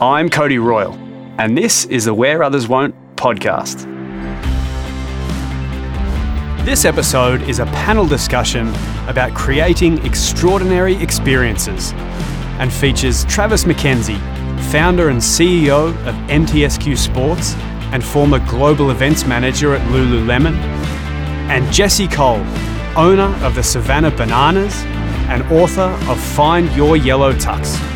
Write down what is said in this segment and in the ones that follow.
I'm Cody Royle, and this is the Where Others Won't podcast. This episode is a panel discussion about creating extraordinary experiences and features Travis McKenzie, founder and CEO of NTSQ Sports and former global events manager at Lululemon, and Jesse Cole, owner of the Savannah Bananas and author of Find Your Yellow Tux.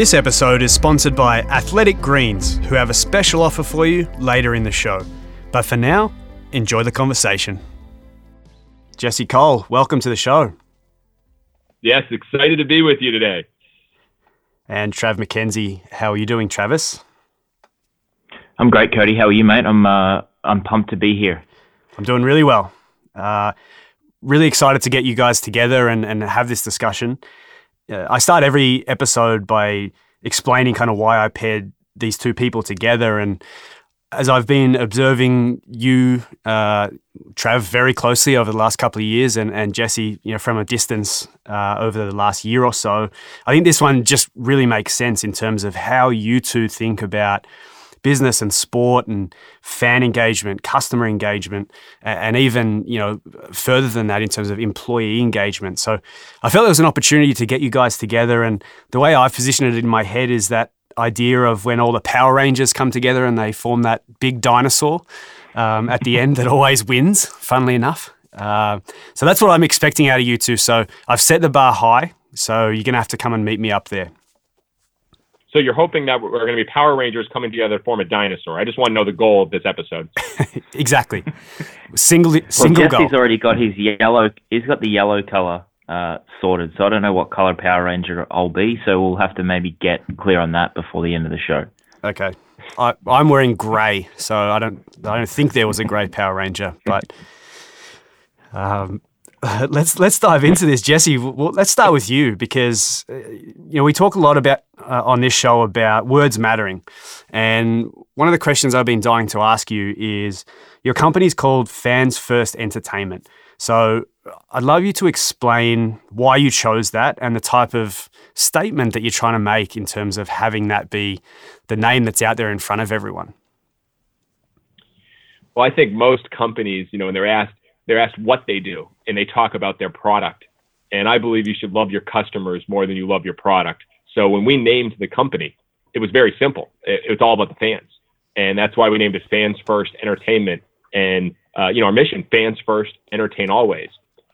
This episode is sponsored by Athletic Greens, who have a special offer for you later in the show. But for now, enjoy the conversation. Jesse Cole, welcome to the show. Yes, excited to be with you today. And Trav McKenzie, how are you doing, Travis? I'm great, Cody. How are you, mate? I'm uh, I'm pumped to be here. I'm doing really well. Uh, really excited to get you guys together and, and have this discussion. Uh, I start every episode by explaining kind of why I paired these two people together. And as I've been observing you, uh, Trav, very closely over the last couple of years, and, and Jesse, you know, from a distance uh, over the last year or so, I think this one just really makes sense in terms of how you two think about business and sport and fan engagement, customer engagement, and even you know further than that in terms of employee engagement. So I felt there was an opportunity to get you guys together, and the way I position it in my head is that idea of when all the Power Rangers come together and they form that big dinosaur um, at the end that always wins, funnily enough. Uh, so that's what I'm expecting out of you two. So I've set the bar high. So you're going to have to come and meet me up there. So you're hoping that we're going to be Power Rangers coming together to form a dinosaur. I just want to know the goal of this episode. exactly. Single single well, Jesse's goal. already got his yellow. He's got the yellow color uh, sorted. So I don't know what color Power Ranger I'll be. So we'll have to maybe get clear on that before the end of the show. Okay. I, I'm wearing grey, so I don't. I don't think there was a grey Power Ranger, but um, let's let's dive into this, Jesse. Well, let's start with you because uh, you know we talk a lot about uh, on this show about words mattering, and one of the questions I've been dying to ask you is your company's called Fans First Entertainment. So I'd love you to explain why you chose that and the type of statement that you're trying to make in terms of having that be the name that's out there in front of everyone. Well, I think most companies, you know, when they're asked they're asked what they do and they talk about their product. And I believe you should love your customers more than you love your product. So when we named the company, it was very simple. It, it was all about the fans. And that's why we named it Fans First Entertainment. And, uh, you know, our mission, fans first, entertain always.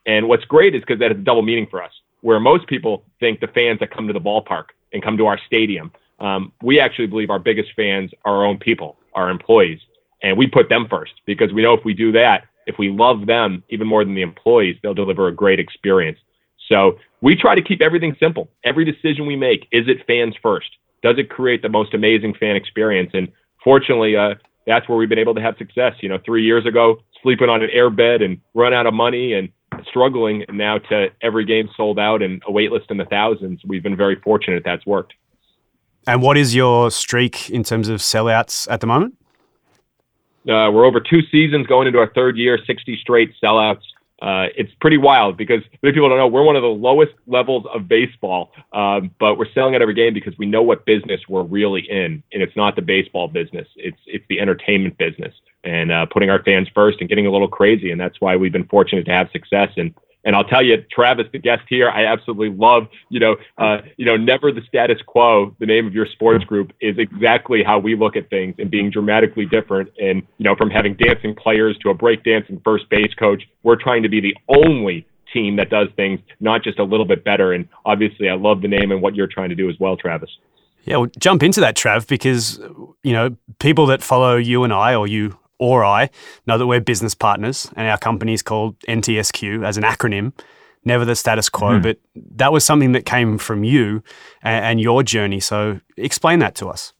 And what's great is because that has a double meaning for us, where most people think the fans that come to the ballpark and come to our stadium. Um, we actually believe our biggest fans are our own people, our employees. And we put them first because we know if we do that, if we love them even more than the employees, they'll deliver a great experience. So we try to keep everything simple. Every decision we make, is it fans first? Does it create the most amazing fan experience? And fortunately, uh, that's where we've been able to have success. You know, three years ago, sleeping on an airbed and run out of money and struggling, now to every game sold out and a wait list in the thousands. We've been very fortunate that's worked. And what is your streak in terms of sellouts at the moment? Uh, we're over two seasons going into our third year, 60 straight sellouts. Uh, it's pretty wild because many people don't know we're one of the lowest levels of baseball, um, but we're selling out every game because we know what business we're really in, and it's not the baseball business; it's it's the entertainment business, and uh, putting our fans first and getting a little crazy, and that's why we've been fortunate to have success. And and I'll tell you, Travis, the guest here, I absolutely love. You know, uh, you know, never the status quo. The name of your sports group is exactly how we look at things, and being dramatically different. And you know, from having dancing players to a breakdancing first base coach, we're trying to be the only team that does things not just a little bit better. And obviously, I love the name and what you're trying to do as well, Travis. Yeah, well, jump into that, Trav, because you know people that follow you and I, or you or I know that we're business partners and our company is called NTSQ as an acronym, never the status quo. Mm-hmm. But that was something that came from you and, and, your journey. So explain that to us.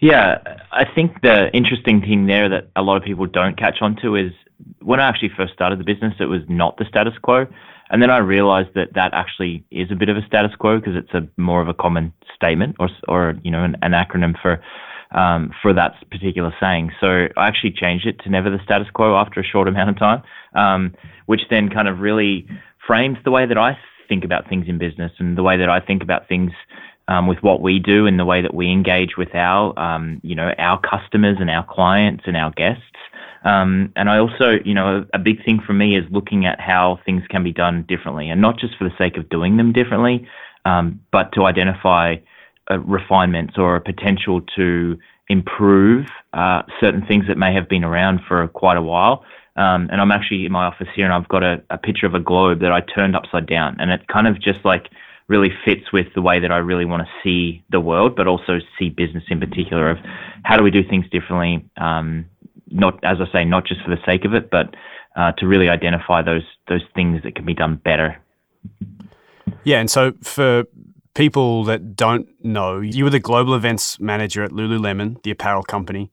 Yeah, I think the interesting thing there that a lot of people don't catch on to is when I actually first started the business, it was not the status quo. And then I realized that that actually is a bit of a status quo because it's a more of a common statement or, or you know, an, an acronym for um, for that particular saying. So I actually changed it to never the status quo after a short amount of time, um, which then kind of really framed the way that I think about things in business and the way that I think about things um, with what we do and the way that we engage with our, um, you know, our customers and our clients and our guests. Um, and I also, you know, a big thing for me is looking at how things can be done differently, and not just for the sake of doing them differently, um, but to identify refinements or a potential to improve uh, certain things that may have been around for quite a while. Um, and I'm actually in my office here, and I've got a, a picture of a globe that I turned upside down, and it kind of just like really fits with the way that I really want to see the world, but also see business in particular of how do we do things differently. Um, not as I say, not just for the sake of it, but uh, to really identify those those things that can be done better. Yeah, and so for people that don't know, you were the global events manager at Lululemon, the apparel company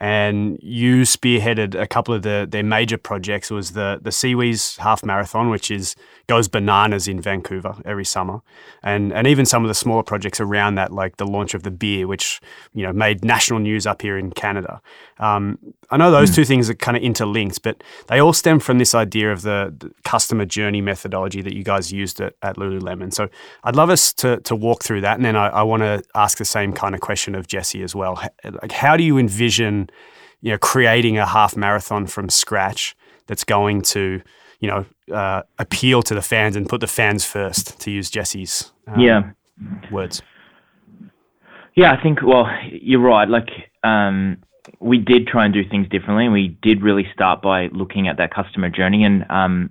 and you spearheaded a couple of the, their major projects. It was the the SeaWheeze Half Marathon, which is goes bananas in Vancouver every summer, and and even some of the smaller projects around that, like the launch of the beer, which you know made national news up here in Canada. Um, I know those mm. two things are kind of interlinked, but they all stem from this idea of the, the customer journey methodology that you guys used at, at, Lululemon. So I'd love us to to walk through that, and then I, I want to ask the same kind of question of Jesse as well. Like, how do you envision you know, creating a half marathon from scratch that's going to, you know, uh, appeal to the fans and put the fans first, to use Jesse's um, yeah words. Yeah, I think. Well, you're right. Like, um, we did try and do things differently. And we did really start by looking at that customer journey. And um,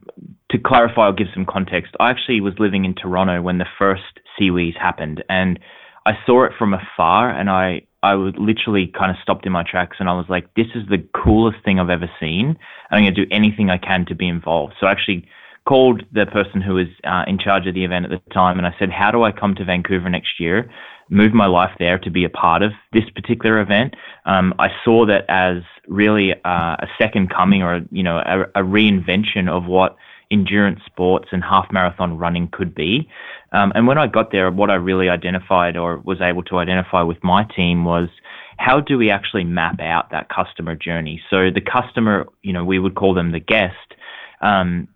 to clarify, I'll give some context. I actually was living in Toronto when the first SeaWheeze happened, and I saw it from afar, and I I was literally kind of stopped in my tracks and I was like, this is the coolest thing I've ever seen. And I'm going to do anything I can to be involved. So I actually called the person who was uh, in charge of the event at the time and I said, how do I come to Vancouver next year, move my life there to be a part of this particular event? Um, I saw that as really uh, a second coming or, you know, a, a reinvention of what endurance sports and half marathon running could be. Um, and when I got there, what I really identified or was able to identify with my team was how do we actually map out that customer journey? So the customer, you know, we would call them the guest. Um,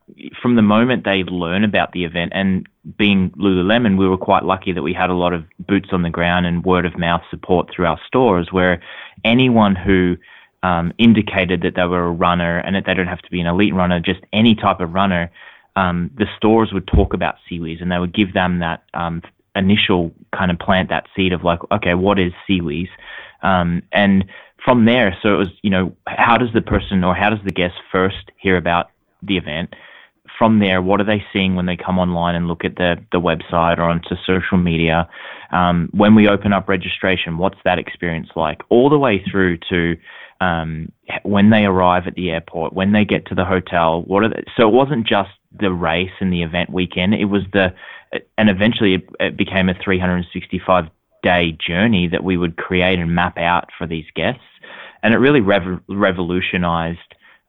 from the moment they learn about the event, and being Lululemon, we were quite lucky that we had a lot of boots on the ground and word of mouth support through our stores, where anyone who um, indicated that they were a runner and that they don't have to be an elite runner, just any type of runner, um, the stores would talk about SeaWheeze and they would give them that um, initial kind of plant that seed of like, okay, what is SeaWheeze? Um, and from there, so it was, you know, how does the person or how does the guest first hear about the event? From there, what are they seeing when they come online and look at the, the website or onto social media? Um, when we open up registration, what's that experience like? All the way through to um, when they arrive at the airport, when they get to the hotel. What are so it wasn't just the race and the event weekend. It was the and eventually it, it became a 365 day journey that we would create and map out for these guests, and it really rev- revolutionized.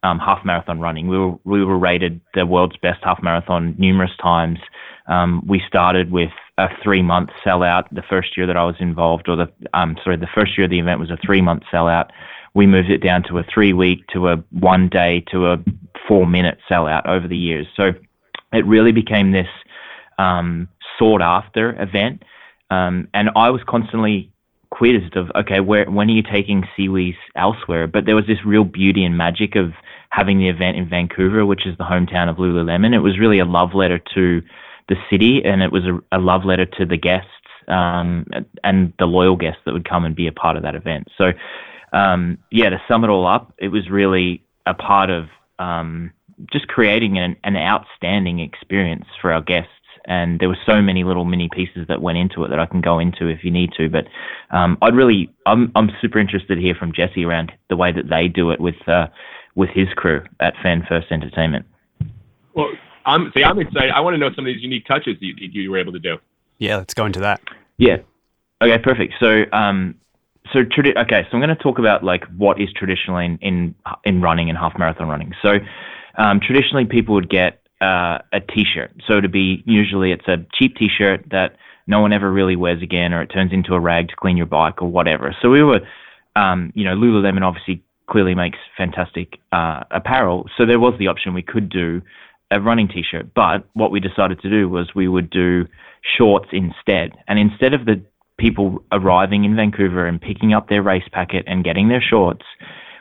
Um, half marathon running. We were we were rated the world's best half marathon numerous times. Um, we started with a three month sellout the first year that I was involved, or the um, sorry, the first year of the event was a three month sellout we moved it down to a three week to a one day to a four minute sellout over the years. So it really became this um, sought after event. Um, and I was constantly quizzed of, okay, where, when are you taking SeaWheeze elsewhere? But there was this real beauty and magic of having the event in Vancouver, which is the hometown of Lululemon. It was really a love letter to the city and it was a, a love letter to the guests um, and the loyal guests that would come and be a part of that event. So um, yeah, to sum it all up, it was really a part of um, just creating an, an outstanding experience for our guests. And there were so many little mini pieces that went into it that I can go into if you need to. But um, I'd really, I'm, I'm super interested to hear from Jesse around the way that they do it with uh, with his crew at Fan First Entertainment. Well, I'm see, I'm excited. I want to know some of these unique touches you, you were able to do. Yeah, let's go into that. Yeah. Okay, perfect. So um, so tradi- okay, so I'm going to talk about like what is traditionally in in, in running and half marathon running. So um, traditionally, people would get uh, a T-shirt. So to be usually it's a cheap T-shirt that no one ever really wears again, or it turns into a rag to clean your bike or whatever. So we were, um, you know, Lululemon obviously clearly makes fantastic uh, apparel. So there was the option we could do a running t-shirt. But what we decided to do was we would do shorts instead. And instead of the people arriving in Vancouver and picking up their race packet and getting their shorts,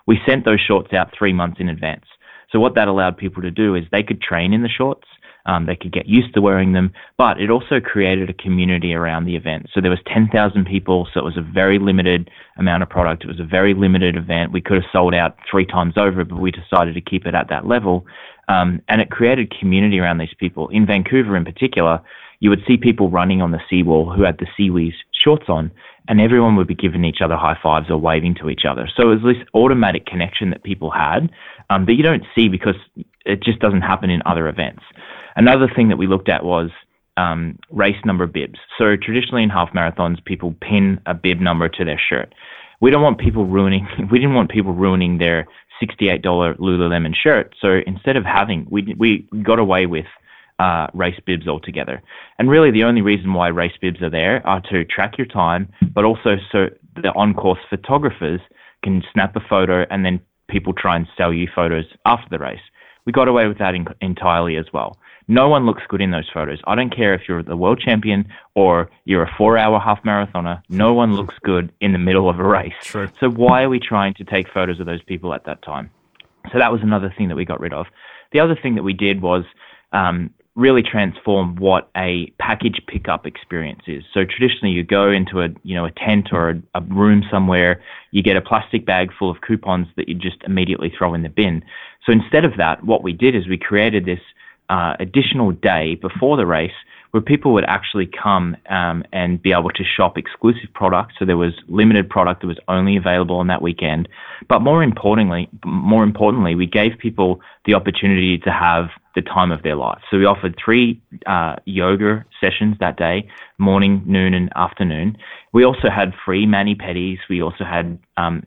we sent those shorts out three months in advance. So what that allowed people to do is they could train in the shorts, um, they could get used to wearing them, but it also created a community around the event. So there was 10,000 people, so it was a very limited amount of product. It was a very limited event. We could have sold out three times over, but we decided to keep it at that level. Um, and it created community around these people. In Vancouver, in particular, you would see people running on the seawall who had the SeaWheeze shorts on, and everyone would be giving each other high fives or waving to each other. So it was this automatic connection that people had um, that you don't see because it just doesn't happen in other events. Another thing that we looked at was um, race number bibs. So traditionally in half marathons, people pin a bib number to their shirt. We don't want people ruining. We didn't want people ruining their $68 Lululemon shirt. So instead of having, we we got away with uh, race bibs altogether. And really, the only reason why race bibs are there are to track your time, but also so the on-course photographers can snap a photo and then people try and sell you photos after the race. We got away with that in- entirely as well. No one looks good in those photos. I don't care if you're the world champion or you're a four hour half marathoner. No one looks good in the middle of a race. True. So why are we trying to take photos of those people at that time? So that was another thing that we got rid of. The other thing that we did was um, really transform what a package pickup experience is. So traditionally, you go into a you know a tent or a, a, room somewhere, you get a plastic bag full of coupons that you just immediately throw in the bin. So instead of that, what we did is we created this uh, additional day before the race where people would actually come um, and be able to shop exclusive products. So there was limited product that was only available on that weekend. But more importantly, more importantly, we gave people the opportunity to have the time of their life. So we offered three uh, yoga sessions that day, morning, noon, and afternoon. We also had free mani pedis. We also had um,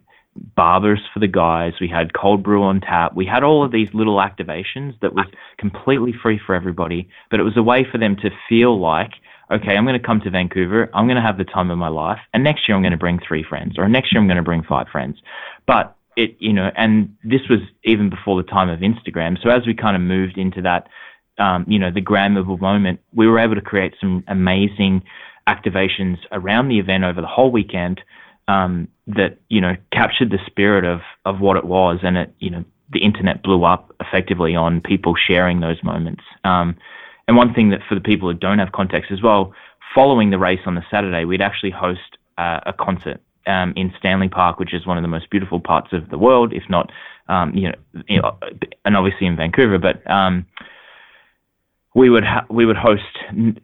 barbers for the guys. We had cold brew on tap. We had all of these little activations that was completely free for everybody, but it was a way for them to feel like, okay, I'm going to come to Vancouver. I'm going to have the time of my life. And next year I'm going to bring three friends or next year I'm going to bring five friends. But it, you know, and this was even before the time of Instagram. So as we kind of moved into that, um, you know, the Grammable moment, we were able to create some amazing activations around the event over the whole weekend um, that you know captured the spirit of of what it was, and it you know the internet blew up effectively on people sharing those moments. Um, and one thing that for the people who don't have context as well, following the race on the Saturday, we'd actually host uh, a concert um, in Stanley Park, which is one of the most beautiful parts of the world, if not, um, you, know, know, and obviously in Vancouver. But um, we would ha- we would host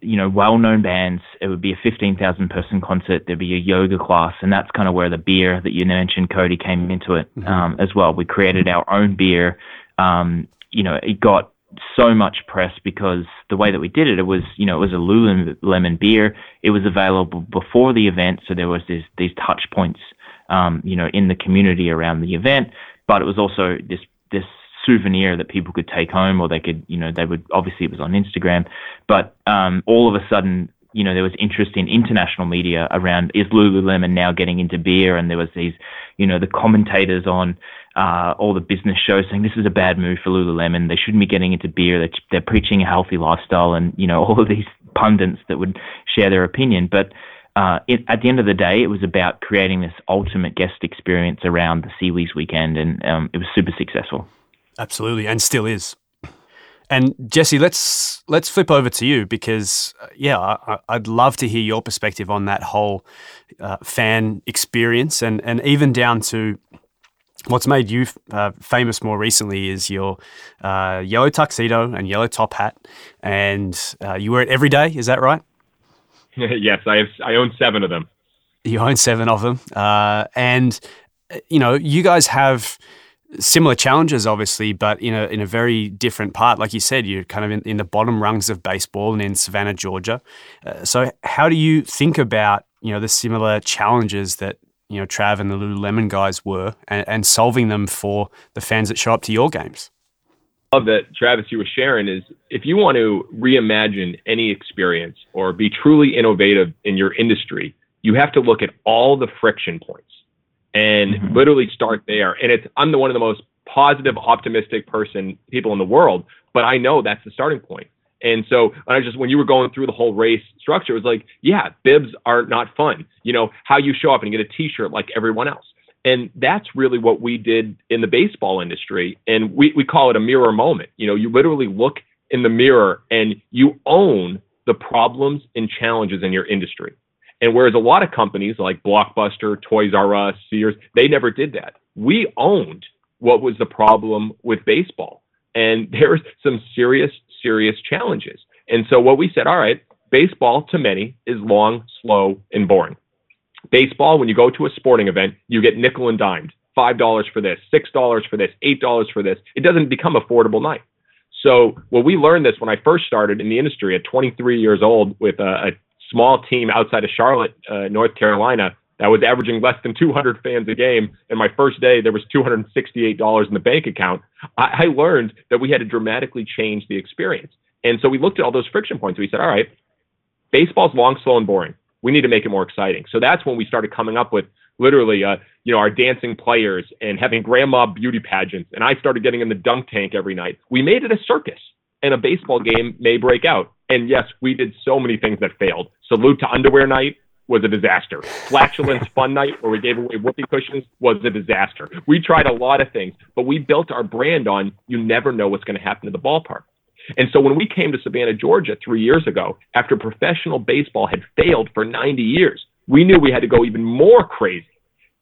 you know well known bands. It would be a fifteen thousand person concert. There'd be a yoga class, and that's kind of where the beer that you mentioned, Cody, came into it mm-hmm. um, as well. We created our own beer. Um, you know, it got so much press because the way that we did it, it was you know it was a Lululemon beer. It was available before the event, so there was this, these touch points, um, you know, in the community around the event. But it was also this this souvenir that people could take home or they could, you know, they would, obviously it was on Instagram, but um, all of a sudden, you know, there was interest in international media around is Lululemon now getting into beer, and there was these, you know, the commentators on uh, all the business shows saying this is a bad move for Lululemon. They shouldn't be getting into beer. They're, they're preaching a healthy lifestyle, and you know, all of these pundits that would share their opinion. But uh, it, at the end of the day, it was about creating this ultimate guest experience around the SeaWheeze weekend, and um, it was super successful. Absolutely, and still is. And Jesse, let's let's flip over to you because uh, yeah, I, would love to hear your perspective on that whole uh, fan experience, and and even down to what's made you uh, famous more recently is your uh, yellow tuxedo and yellow top hat, and uh, you wear it every day. Is that right? yes, I have. I own seven of them. You own seven of them, uh, and you know you guys have similar challenges, obviously, but in a in a very different part. Like you said, you're kind of in, in the bottom rungs of baseball and in Savannah, Georgia. Uh, so, how do you think about you know the similar challenges that you know Trav and the Lululemon guys were, and, and solving them for the fans that show up to your games? Love that Travis you were sharing is if you want to reimagine any experience or be truly innovative in your industry, you have to look at all the friction points and mm-hmm. literally start there. And it's I'm the one of the most positive, optimistic person, people in the world, but I know that's the starting point. And so I just when you were going through the whole race structure, it was like, yeah, bibs are not fun. You know, how you show up and you get a t-shirt like everyone else. And that's really what we did in the baseball industry. And we, we call it a mirror moment. You know, you literally look in the mirror and you own the problems and challenges in your industry. And whereas a lot of companies like Blockbuster, Toys R Us, Sears, they never did that. We owned what was the problem with baseball. And there's some serious, serious challenges. And so what we said, all right, baseball to many is long, slow, and boring. Baseball, when you go to a sporting event, you get nickel and dimed. $5 for this, $6 for this, $8 for this. It doesn't become affordable night. So, well, we learned this when I first started in the industry at 23 years old with a, a small team outside of Charlotte, uh, North Carolina, that was averaging less than 200 fans a game. And my first day, there was $268 in the bank account. I, I learned that we had to dramatically change the experience. And so we looked at all those friction points. We said, all right, baseball's long, slow, and boring. We need to make it more exciting. So that's when we started coming up with literally, uh, you know, our dancing players and having grandma beauty pageants. And I started getting in the dunk tank every night. We made it a circus, and a baseball game may break out. And yes, we did so many things that failed. Salute to underwear night was a disaster. Flatulence fun night where we gave away whoopee cushions was a disaster. We tried a lot of things, but we built our brand on you never know what's going to happen to the ballpark. And so when we came to Savannah, Georgia three years ago, after professional baseball had failed for 90 years, we knew we had to go even more crazy.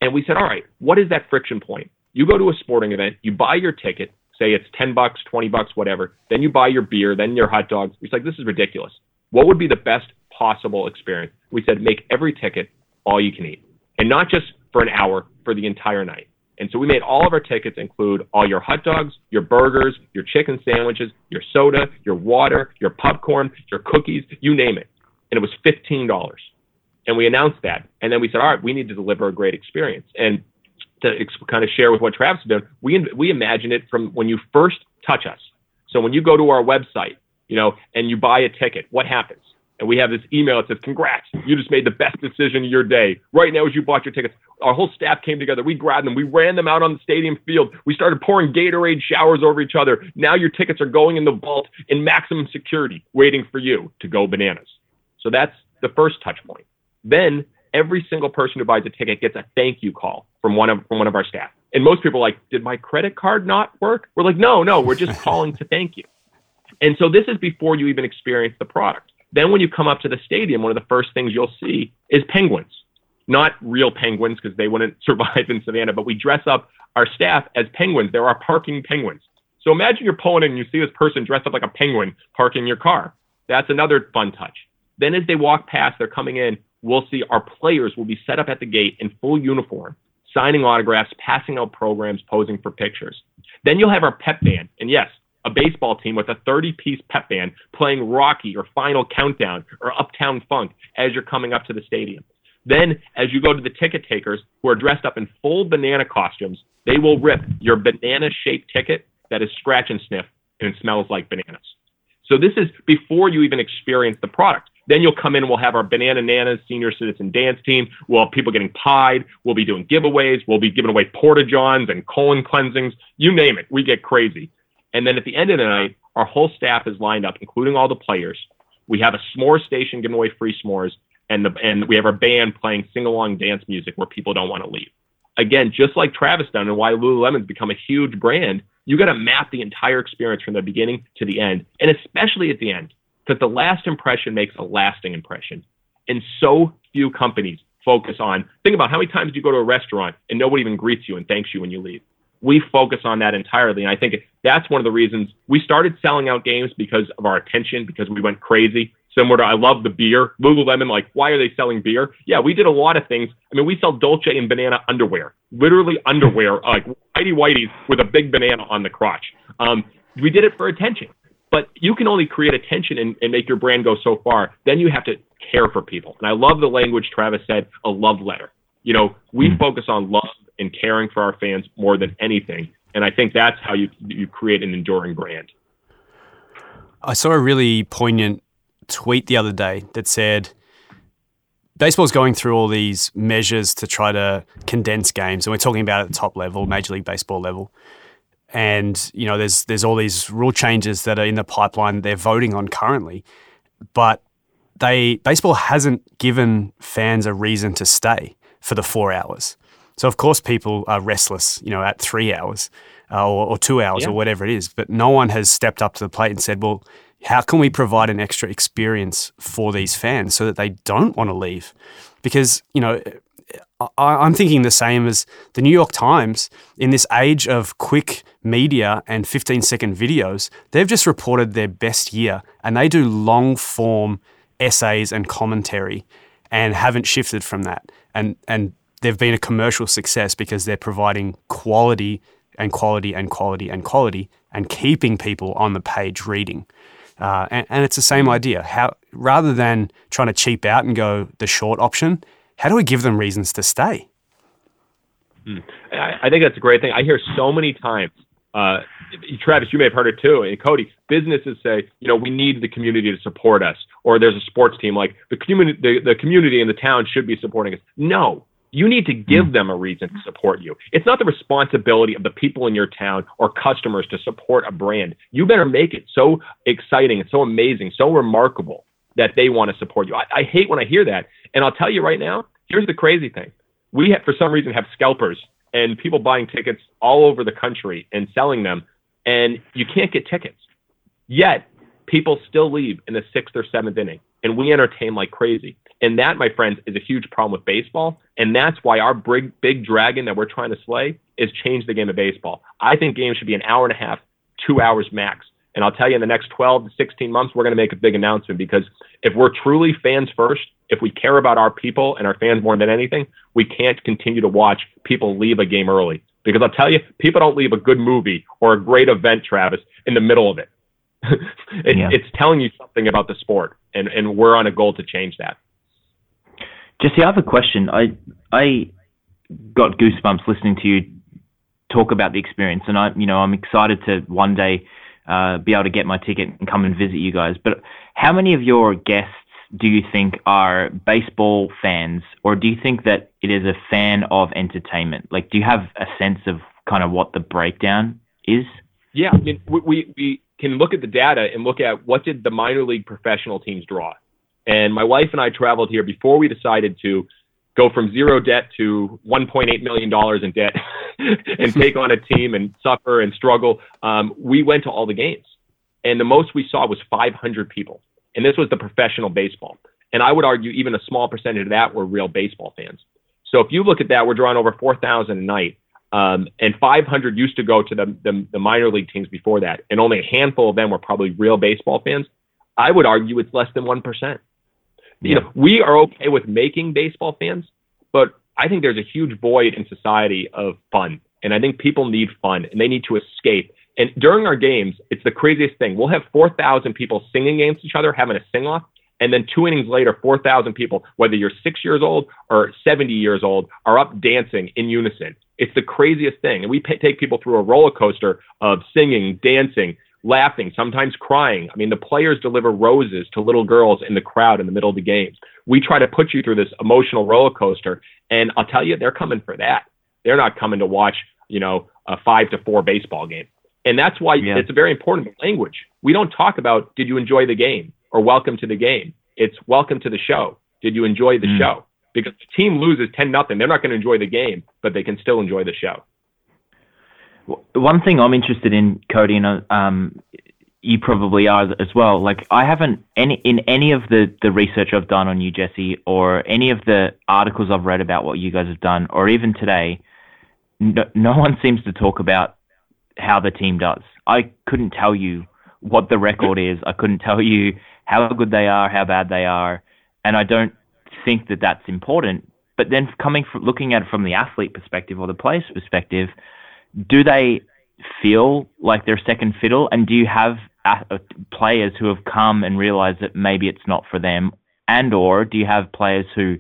And we said, all right, what is that friction point? You go to a sporting event, you buy your ticket, say it's 10 bucks, 20 bucks, whatever. Then you buy your beer, then your hot dogs. It's like, this is ridiculous. What would be the best possible experience? We said, make every ticket all you can eat. And not just for an hour, for the entire night. And so we made all of our tickets include all your hot dogs, your burgers, your chicken sandwiches, your soda, your water, your popcorn, your cookies, you name it. And it was $15. And we announced that. And then we said, all right, we need to deliver a great experience. And to kind of share with what Travis is doing, we, we imagine it from when you first touch us. So when you go to our website, you know, and you buy a ticket, what happens? And we have this email that says, Congrats, you just made the best decision of your day. Right now, as you bought your tickets, our whole staff came together. We grabbed them. We ran them out on the stadium field. We started pouring Gatorade showers over each other. Now your tickets are going in the vault in maximum security, waiting for you to go bananas. So that's the first touch point. Then every single person who buys a ticket gets a thank you call from one of from one of our staff. And most people are like, did my credit card not work? We're like, no, no, we're just calling to thank you. And so this is before you even experience the product. Then when you come up to the stadium, one of the first things you'll see is penguins. Not real penguins because they wouldn't survive in Savannah, but we dress up our staff as penguins. There are parking penguins. So imagine you're pulling in and you see this person dressed up like a penguin parking your car. That's another fun touch. Then as they walk past, they're coming in, we'll see our players will be set up at the gate in full uniform, signing autographs, passing out programs, posing for pictures. Then you'll have our pep band. And yes, a baseball team with a 30 piece pep band playing Rocky or Final Countdown or Uptown Funk as you're coming up to the stadium. Then, as you go to the ticket takers who are dressed up in full banana costumes, they will rip your banana shaped ticket that is scratch and sniff and smells like bananas. So, this is before you even experience the product. Then you'll come in, we'll have our Banana Nanas senior citizen dance team. We'll have people getting pied. We'll be doing giveaways. We'll be giving away porta johns and colon cleansings. You name it. We get crazy. And then at the end of the night, our whole staff is lined up, including all the players. We have a s'more station giving away free s'mores, and the and we have our band playing sing along dance music where people don't want to leave. Again, just like Travis done and why Lululemon's become a huge brand, you got to map the entire experience from the beginning to the end, and especially at the end, because the last impression makes a lasting impression. And so few companies focus on. Think about how many times you go to a restaurant and nobody even greets you and thanks you when you leave we focus on that entirely. And I think that's one of the reasons we started selling out games because of our attention, because we went crazy. Similar to I love the beer. Lululemon, like, why are they selling beer? Yeah, we did a lot of things. I mean, we sell Dolce and banana underwear, literally underwear, like whitey whiteys with a big banana on the crotch. Um, we did it for attention. But you can only create attention and, and make your brand go so far. Then you have to care for people. And I love the language Travis said, a love letter. You know, we mm. focus on love and caring for our fans more than anything. And I think that's how you you create an enduring brand. I saw a really poignant tweet the other day that said baseball's going through all these measures to try to condense games, and we're talking about at the top level, Major League Baseball level. And you know there's there's all these rule changes that are in the pipeline they're voting on currently, but they baseball hasn't given fans a reason to stay for the four hours. So of course people are restless, you know, at three hours uh, or, or, two hours yeah. or whatever it is. But no one has stepped up to the plate and said, well, how can we provide an extra experience for these fans so that they don't want to leave? Because you know I, am thinking the same as the New York Times. In this age of quick media and 15 second videos, they've just reported their best year and they do long form essays and commentary and haven't shifted from that. And, and they've been a commercial success because they're providing quality and quality and quality and quality and keeping people on the page reading. Uh, and, and it's the same idea. How rather than trying to cheap out and go the short option, how do we give them reasons to stay? Hmm. I, think that's a great thing. I hear so many times, uh, Travis, you may have heard it too, and Cody, businesses say, you know, we need the community to support us, or there's a sports team like the community, the, the community in the town should be supporting us. No, you need to give hmm. them a reason to support you. It's not the responsibility of the people in your town or customers to support a brand. You better make it so exciting and so amazing, so remarkable that they want to support you. I, I hate when I hear that. And I'll tell you right now, here's the crazy thing. We, have, for some reason, have scalpers and people buying tickets all over the country and selling them, and you can't get tickets. Yet, people still leave in the sixth or seventh inning, and we entertain like crazy. And that, my friends, is a huge problem with baseball. And that's why our big, big dragon that we're trying to slay is change the game of baseball. I think games should be an hour and a half, two hours max. And I'll tell you, in the next 12 to 16 months, we're going to make a big announcement because if we're truly fans first, if we care about our people and our fans more than anything, we can't continue to watch people leave a game early. Because I'll tell you, people don't leave a good movie or a great event, Travis, in the middle of it. it yeah. It's telling you something about the sport, and, and we're on a goal to change that. Jesse, I have a question. I I got goosebumps listening to you talk about the experience, and I, you know, I'm excited to one day uh, be able to get my ticket and come and visit you guys. But how many of your guests do you think are baseball fans, or do you think that it is a fan of entertainment? Like, do you have a sense of kind of what the breakdown is? Yeah, I mean, we, we can look at the data and look at what did the minor league professional teams draw. And my wife and I traveled here before we decided to go from zero debt to 1.8 million dollars in debt and take on a team and suffer and struggle. Um, we went to all the games, and the most we saw was 500 people, and this was the professional baseball. And I would argue even a small percentage of that were real baseball fans. So if you look at that, we're drawing over 4,000 a night. Um, and 500 used to go to the, the, the minor league teams before that, and only a handful of them were probably real baseball fans. I would argue it's less than one percent. You know, we are okay with making baseball fans, but I think there's a huge void in society of fun. And I think people need fun and they need to escape. And during our games, it's the craziest thing. We'll have 4,000 people singing against each other, having a sing off. And then two innings later, 4,000 people, whether you're six years old or 70 years old, are up dancing in unison. It's the craziest thing. And we pay, take people through a roller coaster of singing, dancing, laughing, sometimes crying. I mean, the players deliver roses to little girls in the crowd in the middle of the game. We try to put you through this emotional roller coaster, and I'll tell you, they're coming for that. They're not coming to watch, you know, a five to four baseball game. And that's why yeah. it's a very important language. We don't talk about did you enjoy the game or welcome to the game. It's welcome to the show. Did you enjoy the mm. show? Because the team loses 10 nothing, they're not going to enjoy the game, but they can still enjoy the show. One thing I'm interested in, Cody, and um, you probably are as well. Like I haven't any in any of the the research I've done on you, Jesse, or any of the articles I've read about what you guys have done, or even today, no, no one seems to talk about how the team does. I couldn't tell you what the record is. I couldn't tell you how good they are, how bad they are, and I don't think that that's important. But then coming from looking at it from the athlete perspective or the player's perspective, do they feel like they're second fiddle? And do you have players who have come and realized that maybe it's not for them? And or do you have players who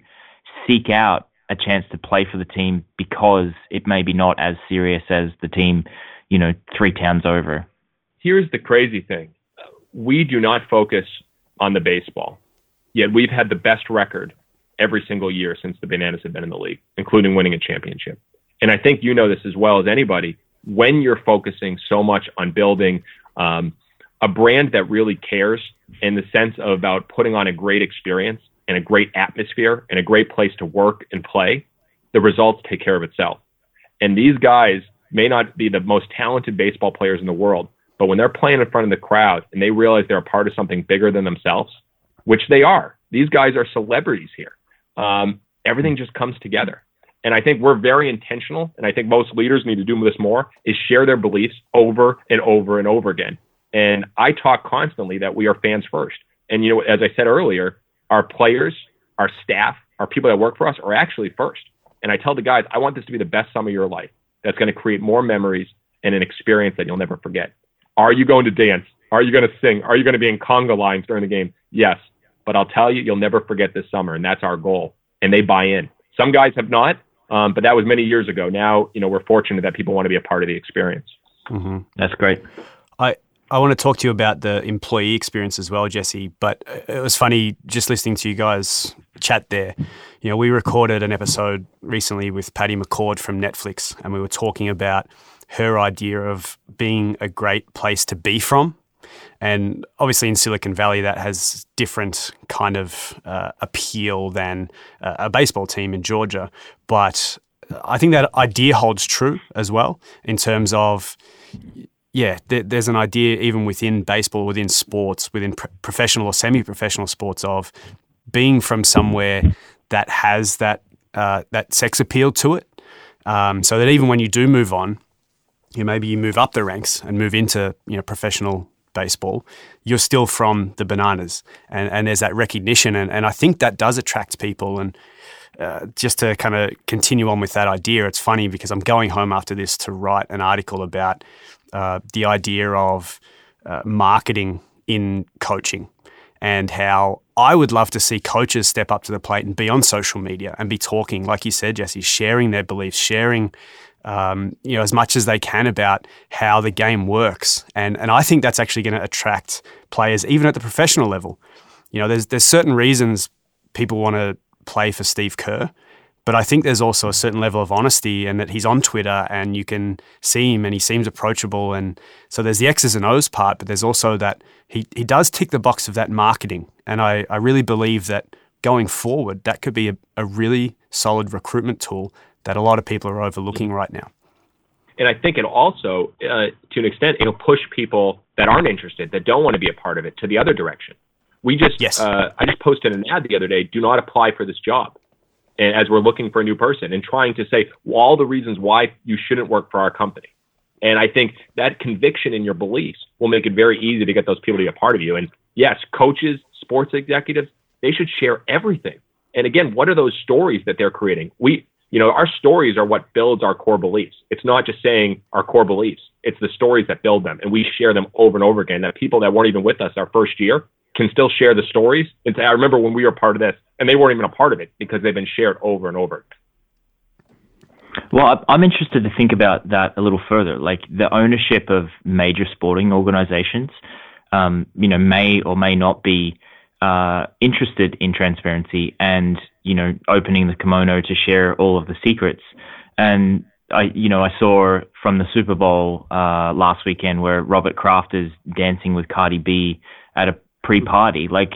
seek out a chance to play for the team because it may be not as serious as the team, you know, three towns over? Here's the crazy thing. We do not focus on the baseball. Yet we've had the best record every single year since the Bananas have been in the league, including winning a championship and I think you know this as well as anybody, when you're focusing so much on building um, a brand that really cares in the sense of about putting on a great experience and a great atmosphere and a great place to work and play, the results take care of itself. And these guys may not be the most talented baseball players in the world, but when they're playing in front of the crowd and they realize they're a part of something bigger than themselves, which they are, these guys are celebrities here. Um, everything just comes together. And I think we're very intentional, and I think most leaders need to do this more, is share their beliefs over and over and over again. And I talk constantly that we are fans first. And you know, as I said earlier, our players, our staff, our people that work for us are actually first. And I tell the guys, I want this to be the best summer of your life. That's going to create more memories and an experience that you'll never forget. Are you going to dance? Are you going to sing? Are you going to be in conga lines during the game? Yes. But I'll tell you, you'll never forget this summer, and that's our goal. And they buy in. Some guys have not, um, but that was many years ago. Now, you know, we're fortunate that people want to be a part of the experience. Mm-hmm. That's great. I I want to talk to you about the employee experience as well, Jesse. But it was funny just listening to you guys chat there. You know, we recorded an episode recently with Patty McCord from Netflix, and we were talking about her idea of being a great place to be from. And obviously, in Silicon Valley, that has different kind of uh, appeal than uh, a baseball team in Georgia. But I think that idea holds true as well in terms of yeah, there, there's an idea even within baseball, within sports, within pro- professional or semi-professional sports of being from somewhere that has that uh, that sex appeal to it, um, so that even when you do move on, you maybe you move up the ranks and move into you know professional baseball, you're still from the bananas, and and there's that recognition, and and I think that does attract people and. Uh, just to kind of continue on with that idea, it's funny because I'm going home after this to write an article about uh, the idea of uh, marketing in coaching and how I would love to see coaches step up to the plate and be on social media and be talking, like you said, Jesse, sharing their beliefs, sharing um, you know as much as they can about how the game works, and and I think that's actually going to attract players even at the professional level. You know, there's there's certain reasons people want to play for Steve Kerr, but I think there's also a certain level of honesty and that he's on Twitter and you can see him and he seems approachable. And so there's the X's and O's part, but there's also that he, he does tick the box of that marketing. And I, I really believe that going forward, that could be a, a really solid recruitment tool that a lot of people are overlooking right now. And I think it also, uh, to an extent, it'll push people that aren't interested, that don't want to be a part of it, to the other direction. We just, yes. uh, I just posted an ad the other day. Do not apply for this job and as we're looking for a new person and trying to say well, all the reasons why you shouldn't work for our company. And I think that conviction in your beliefs will make it very easy to get those people to be a part of you. And yes, coaches, sports executives, they should share everything. And again, what are those stories that they're creating? We, you know, our stories are what builds our core beliefs. It's not just saying our core beliefs. It's the stories that build them. And we share them over and over again that people that weren't even with us our first year can still share the stories and say, I remember when we were part of this, and they weren't even a part of it because they've been shared over and over. Well, I'm interested to think about that a little further. Like the ownership of major sporting organizations, um, you know, may or may not be uh, interested in transparency and, you know, opening the kimono to share all of the secrets. And I, you know, I saw from the Super Bowl uh, last weekend where Robert Kraft is dancing with Cardi B at a pre-party. Like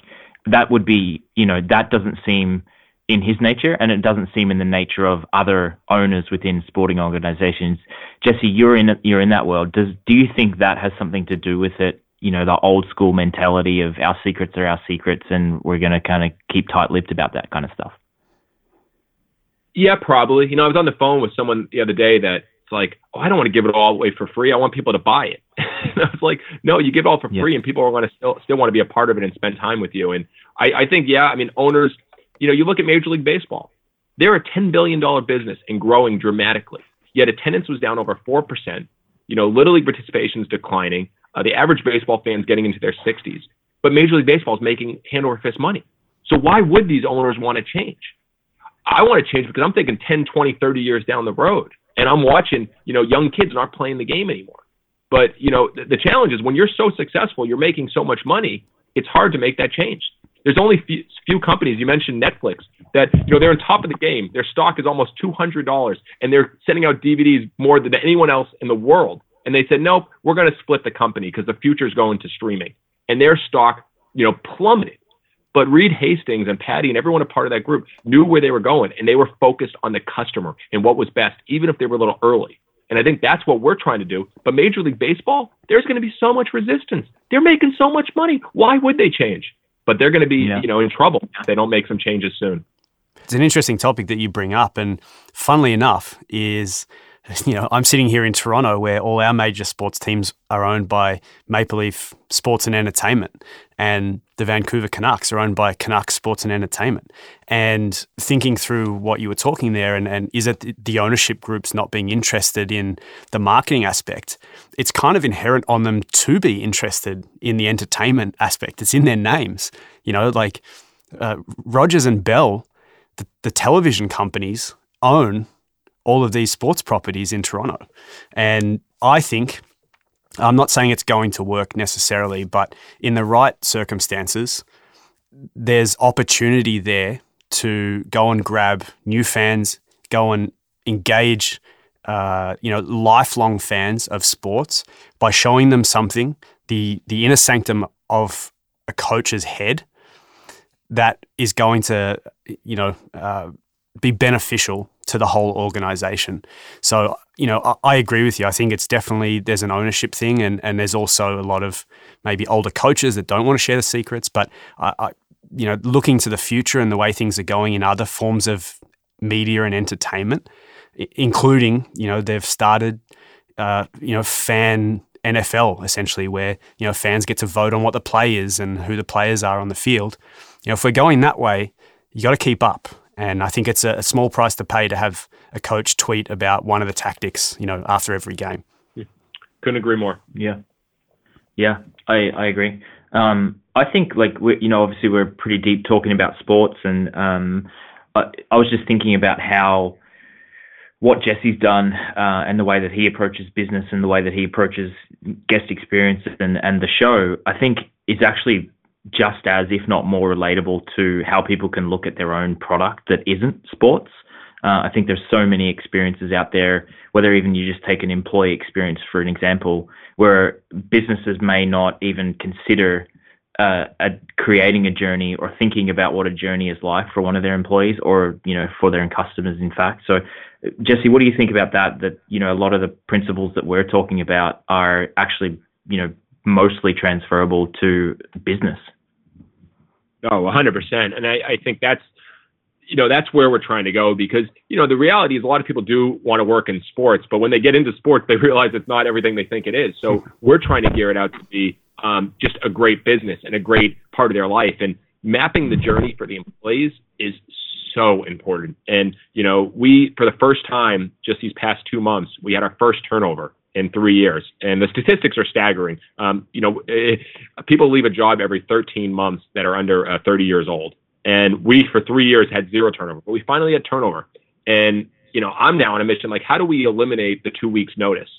that would be, you know, that doesn't seem in his nature, and it doesn't seem in the nature of other owners within sporting organizations. Jesse, you're in you're in that world. Does do you think that has something to do with it? You know, the old school mentality of our secrets are our secrets, and we're going to kind of keep tight-lipped about that kind of stuff. Yeah, probably. You know, I was on the phone with someone the other day that it's like, oh, I don't want to give it all away for free. I want people to buy it. and I was like, no, you give it all for free, and people are going to still still want to be a part of it and spend time with you. And I, I think, yeah, I mean, owners, you know, you look at Major League Baseball, they're a ten billion dollar business and growing dramatically. Yet attendance was down over four percent. You know, little league participation is declining. Uh, the average baseball fan's getting into their 60s, but Major League Baseball is making hand over fist money. So why would these owners want to change? I want to change because I'm thinking 10, 20, 30 years down the road and I'm watching, you know, young kids aren't playing the game anymore. But you know, the, the challenge is when you're so successful, you're making so much money. It's hard to make that change. There's only few, few companies. You mentioned Netflix that you know they're on top of the game. Their stock is almost two hundred dollars, and they're sending out DVDs more than anyone else in the world. And they said, nope, we're going to split the company because the future is going to streaming. And their stock, you know, plummeted. But Reed Hastings and Patty and everyone a part of that group knew where they were going, and they were focused on the customer and what was best, even if they were a little early. And I think that's what we're trying to do. But Major League Baseball, there's going to be so much resistance. They're making so much money. Why would they change? But they're going to be, yeah. you know, in trouble if they don't make some changes soon. It's an interesting topic that you bring up, and funnily enough, is you know, I'm sitting here in Toronto where all our major sports teams are owned by Maple Leaf Sports and Entertainment, and the Vancouver Canucks are owned by Canucks Sports and Entertainment. And thinking through what you were talking there, and, and is it the ownership groups not being interested in the marketing aspect? It's kind of inherent on them to be interested in the entertainment aspect. It's in their names, you know, like uh, Rogers and Bell, the, the television companies own all of these sports properties in Toronto. And I think, I'm not saying it's going to work necessarily, but in the right circumstances, there's opportunity there to go and grab new fans, go and engage, uh, you know, lifelong fans of sports by showing them something, the the inner sanctum of a coach's head that is going to, you know, uh, be beneficial to the whole organization. So, you know, I, I, agree with you. I think it's definitely there's an ownership thing, and, and there's also a lot of maybe older coaches that don't want to share the secrets. But I, I, you know, looking to the future and the way things are going in other forms of media and entertainment, including, you know, they've started, uh, you know, fan NFL essentially, where you know fans get to vote on what the play is and who the players are on the field. You know, if we're going that way, you got to keep up. And I think it's a, a, small price to pay to have a coach tweet about one of the tactics, you know, after every game. Couldn't agree more. Yeah. Yeah, I, I agree. Um, I think like we, you know, obviously we're pretty deep talking about sports, and um, I, I, was just thinking about how what Jesse's done uh, and the way that he approaches business and the way that he approaches guest experiences and and the show. I think is actually just as, if not more, relatable to how people can look at their own product that isn't sports. Uh, I think there's so many experiences out there, whether even you just take an employee experience for an example, where businesses may not even consider uh, a, creating a journey or thinking about what a journey is like for one of their employees or you know for their customers in fact so jesse what do you think about that that you know a lot of the principles that we're talking about are actually you know mostly transferable to business Oh, 100%. And I, I think that's, you know, that's where we're trying to go because, you know, the reality is a lot of people do want to work in sports, but when they get into sports, they realize it's not everything they think it is. So we're trying to gear it out to be um, just a great business and a great part of their life. And mapping the journey for the employees is so important. And, you know, we, for the first time, just these past two months, we had our first turnover in three years, and the statistics are staggering. Um, you know, it, eh, people leave a job every 13 months that are under uh, 30 years old, and we for three years had zero turnover, but we finally had turnover. And you know, I'm now on a mission like, how do we eliminate the two weeks notice?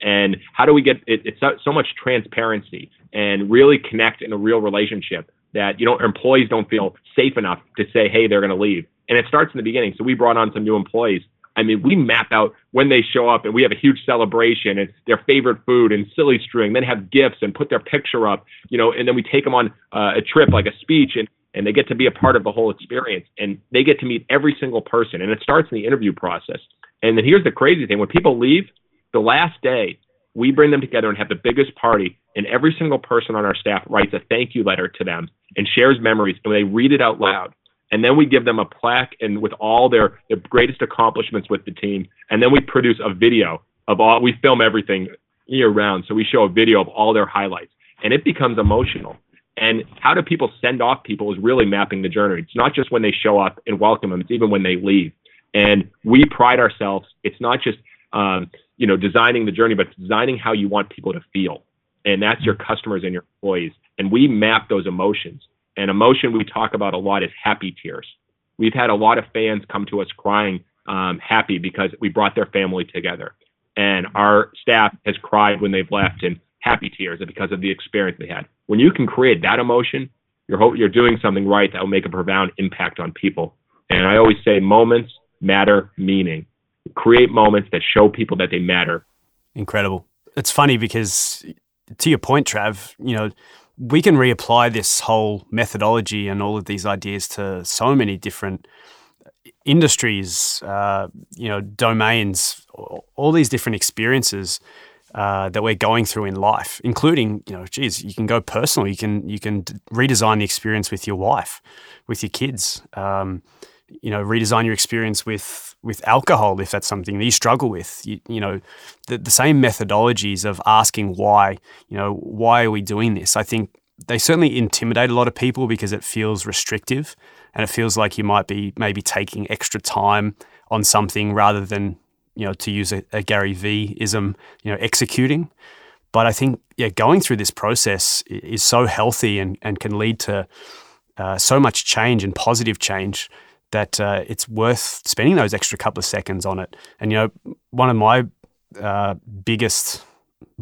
And how do we get it, it's so, so much transparency and really connect in a real relationship that you know employees don't feel safe enough to say, hey, they're going to leave. And it starts in the beginning. So we brought on some new employees I mean, we map out when they show up and we have a huge celebration and their favorite food and silly string, then have gifts and put their picture up, you know, and then we take them on uh, a trip like a speech and, and they get to be a part of the whole experience and they get to meet every single person. And it starts in the interview process. And then here's the crazy thing when people leave, the last day, we bring them together and have the biggest party and every single person on our staff writes a thank you letter to them and shares memories and they read it out loud and then we give them a plaque and with all their, their greatest accomplishments with the team. And then we produce a video of all, we film everything year round. So we show a video of all their highlights and it becomes emotional. And how do people send off people is really mapping the journey. It's not just when they show up and welcome them, it's even when they leave. And we pride ourselves. It's not just, um, you know, designing the journey, but designing how you want people to feel. And that's your customers and your employees. And we map those emotions. And emotion we talk about a lot is happy tears. We've had a lot of fans come to us crying um, happy because we brought their family together. And our staff has cried when they've left and happy tears because of the experience they had. When you can create that emotion, you're ho- you're doing something right that will make a profound impact on people. And I always say moments matter meaning. Create moments that show people that they matter. Incredible. It's funny because to your point, Trav, you know, we can reapply this whole methodology and all of these ideas to so many different industries, uh, you know, domains, all these different experiences uh, that we're going through in life, including, you know, geez, you can go personal. You can you can redesign the experience with your wife, with your kids. Um, you know, redesign your experience with with alcohol if that's something that you struggle with. You, you know, the, the same methodologies of asking why. You know, why are we doing this? I think they certainly intimidate a lot of people because it feels restrictive and it feels like you might be maybe taking extra time on something rather than you know, to use a, a Gary Vee ism, you know, executing. But I think, yeah, going through this process is so healthy and, and can lead to uh, so much change and positive change that uh, it's worth spending those extra couple of seconds on it. And, you know, one of my uh, biggest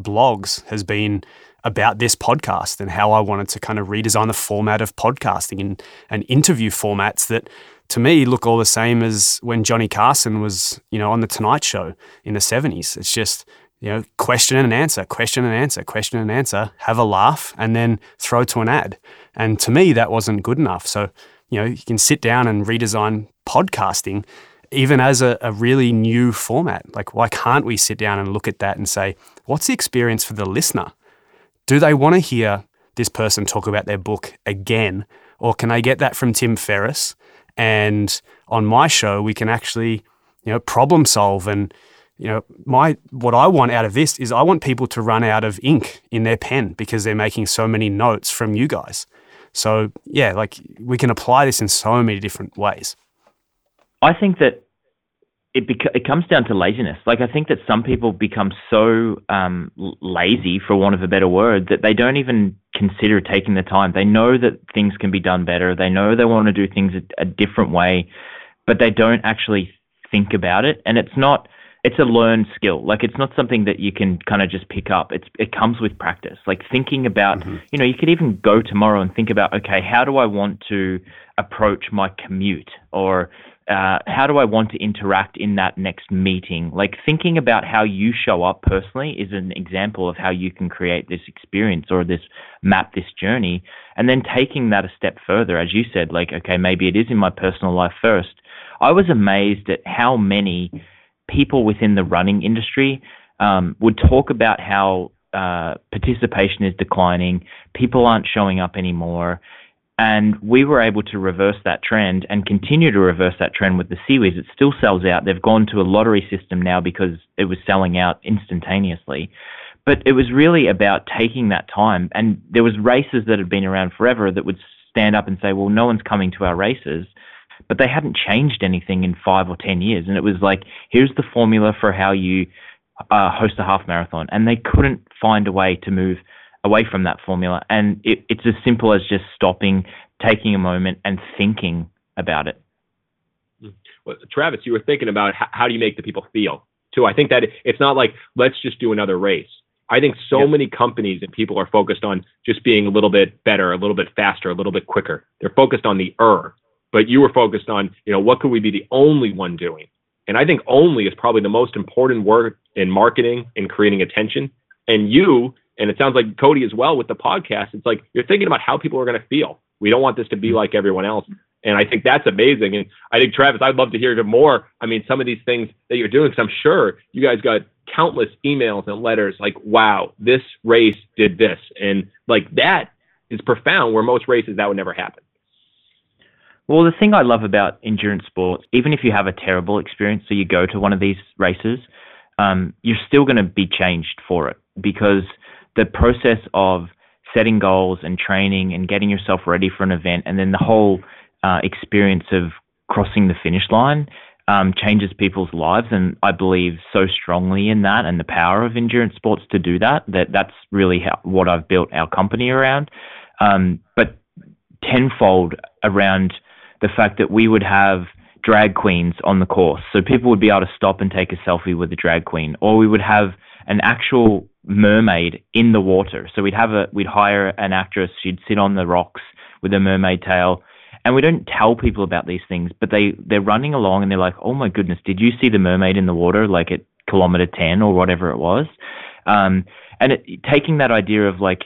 blogs has been about this podcast and how I wanted to kind of redesign the format of podcasting and, and interview formats that to me look all the same as when Johnny Carson was, you know, on the Tonight Show in the 70s. It's just, you know, question and answer, question and answer, question and answer, have a laugh, and then throw to an ad. And to me, that wasn't good enough. So, you know, you can sit down and redesign podcasting even as a, a really new format. Like, why can't we sit down and look at that and say, what's the experience for the listener? Do they want to hear this person talk about their book again? Or can they get that from Tim Ferriss? And on my show, we can actually, you know, problem solve. And, you know, my what I want out of this is I want people to run out of ink in their pen because they're making so many notes from you guys. So yeah, like we can apply this in so many different ways. I think that it bec- it comes down to laziness. Like I think that some people become so um, lazy, for want of a better word, that they don't even consider taking the time. They know that things can be done better. They know they want to do things a, a different way, but they don't actually think about it. And it's not. It's a learned skill. Like it's not something that you can kind of just pick up. It's it comes with practice. Like thinking about, mm-hmm. you know, you could even go tomorrow and think about, okay, how do I want to approach my commute or uh, how do I want to interact in that next meeting? Like thinking about how you show up personally is an example of how you can create this experience or this map this journey. And then taking that a step further, as you said, like, okay, maybe it is in my personal life first. I was amazed at how many people within the running industry um, would talk about how uh, participation is declining, people aren't showing up anymore. And we were able to reverse that trend and continue to reverse that trend with the SeaWheeze. It still sells out. They've gone to a lottery system now because it was selling out instantaneously. But it was really about taking that time. And there was races that had been around forever that would stand up and say, well, no one's coming to our races. But they hadn't changed anything in five or 10 years. And it was like, here's the formula for how you uh, host a half marathon. And they couldn't find a way to move – away from that formula. And it, it's as simple as just stopping, taking a moment, and thinking about it. Well, Travis, you were thinking about how, how do you make the people feel too. I think that it's not like let's just do another race. I think so yep. many companies and people are focused on just being a little bit better, a little bit faster, a little bit quicker. They're focused on the er, but you were focused on, you know, what could we be the only one doing? And I think only is probably the most important word in marketing and creating attention. And you and it sounds like Cody as well with the podcast. It's like you're thinking about how people are going to feel. We don't want this to be mm-hmm. like everyone else. And I think that's amazing. And I think, Travis, I'd love to hear even more. I mean, some of these things that you're doing, because I'm sure you guys got countless emails and letters like, wow, this race did this. And like that is profound, where most races that would never happen. Well, the thing I love about endurance sports, even if you have a terrible experience, so you go to one of these races, um, you're still going to be changed for it because – the process of setting goals and training and getting yourself ready for an event, and then the whole uh, experience of crossing the finish line um, changes people's lives. And I believe so strongly in that and the power of endurance sports to do that. That that's really how, what I've built our company around. Um, but tenfold around the fact that we would have drag queens on the course, so people would be able to stop and take a selfie with a drag queen, or we would have an actual mermaid in the water. So we'd have a we'd hire an actress. She'd sit on the rocks with a mermaid tail. And we don't tell people about these things, but they, they're running along and they're like, oh my goodness, did you see the mermaid in the water, like at kilometer 10 or whatever it was? Um, and it, taking that idea of like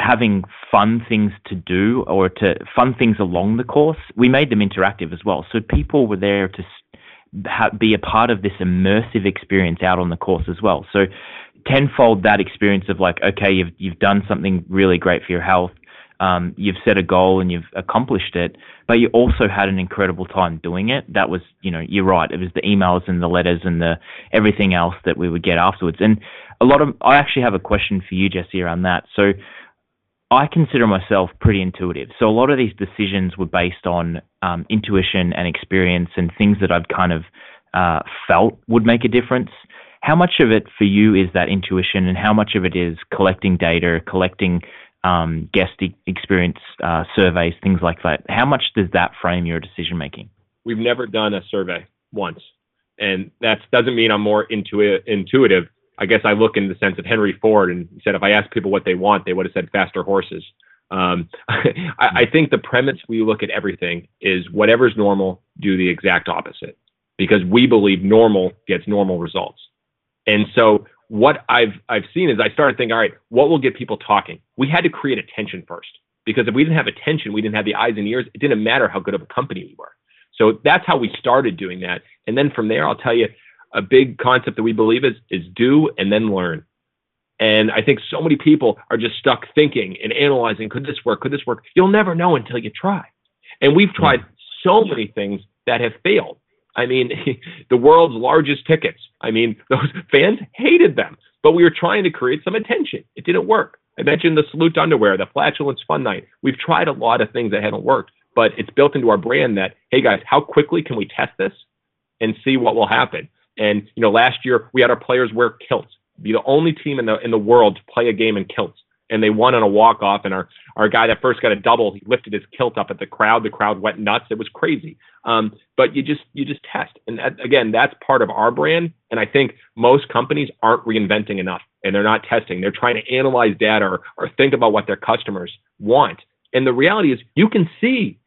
having fun things to do or to fun things along the course, we made them interactive as well. So people were there to be a part of this immersive experience out on the course as well. So tenfold that experience of like, okay, you've you've done something really great for your health. Um, you've set a goal and you've accomplished it, but you also had an incredible time doing it. That was, you know, you're right. It was the emails and the letters and the everything else that we would get afterwards. And a lot of, I actually have a question for you, Jesse, around that. So I consider myself pretty intuitive. So a lot of these decisions were based on um, intuition and experience and things that I'd kind of uh, felt would make a difference. How much of it for you is that intuition, and how much of it is collecting data, collecting um, guest e- experience uh, surveys, things like that? How much does that frame your decision making? We've never done a survey once, and that doesn't mean I'm more intu- intuitive. I guess I look in the sense of Henry Ford and said if I asked people what they want, they would have said faster horses. Um, I, I think the premise we look at everything is whatever's normal, do the exact opposite because we believe normal gets normal results. And so what I've I've seen is I started thinking, all right, what will get people talking? We had to create attention first because if we didn't have attention, we didn't have the eyes and ears. It didn't matter how good of a company we were. So that's how we started doing that. And then from there, I'll tell you, a big concept that we believe is is do and then learn. And I think so many people are just stuck thinking and analyzing, could this work? Could this work? You'll never know until you try. And we've tried so many things that have failed. I mean, the world's largest tickets. I mean, those fans hated them, but we were trying to create some attention. It didn't work. I mentioned the salute underwear, the flatulence fun night. We've tried a lot of things that haven't worked, but it's built into our brand that, hey guys, how quickly can we test this and see what will happen? And you know, last year we had our players wear kilts, be the only team in the in the world to play a game in kilts, and they won on a walk off. And our our guy that first got a double, he lifted his kilt up at the crowd. The crowd went nuts. It was crazy. Um, but you just you just test, and that, again, that's part of our brand. And I think most companies aren't reinventing enough, and they're not testing. They're trying to analyze data or, or think about what their customers want. And the reality is, you can see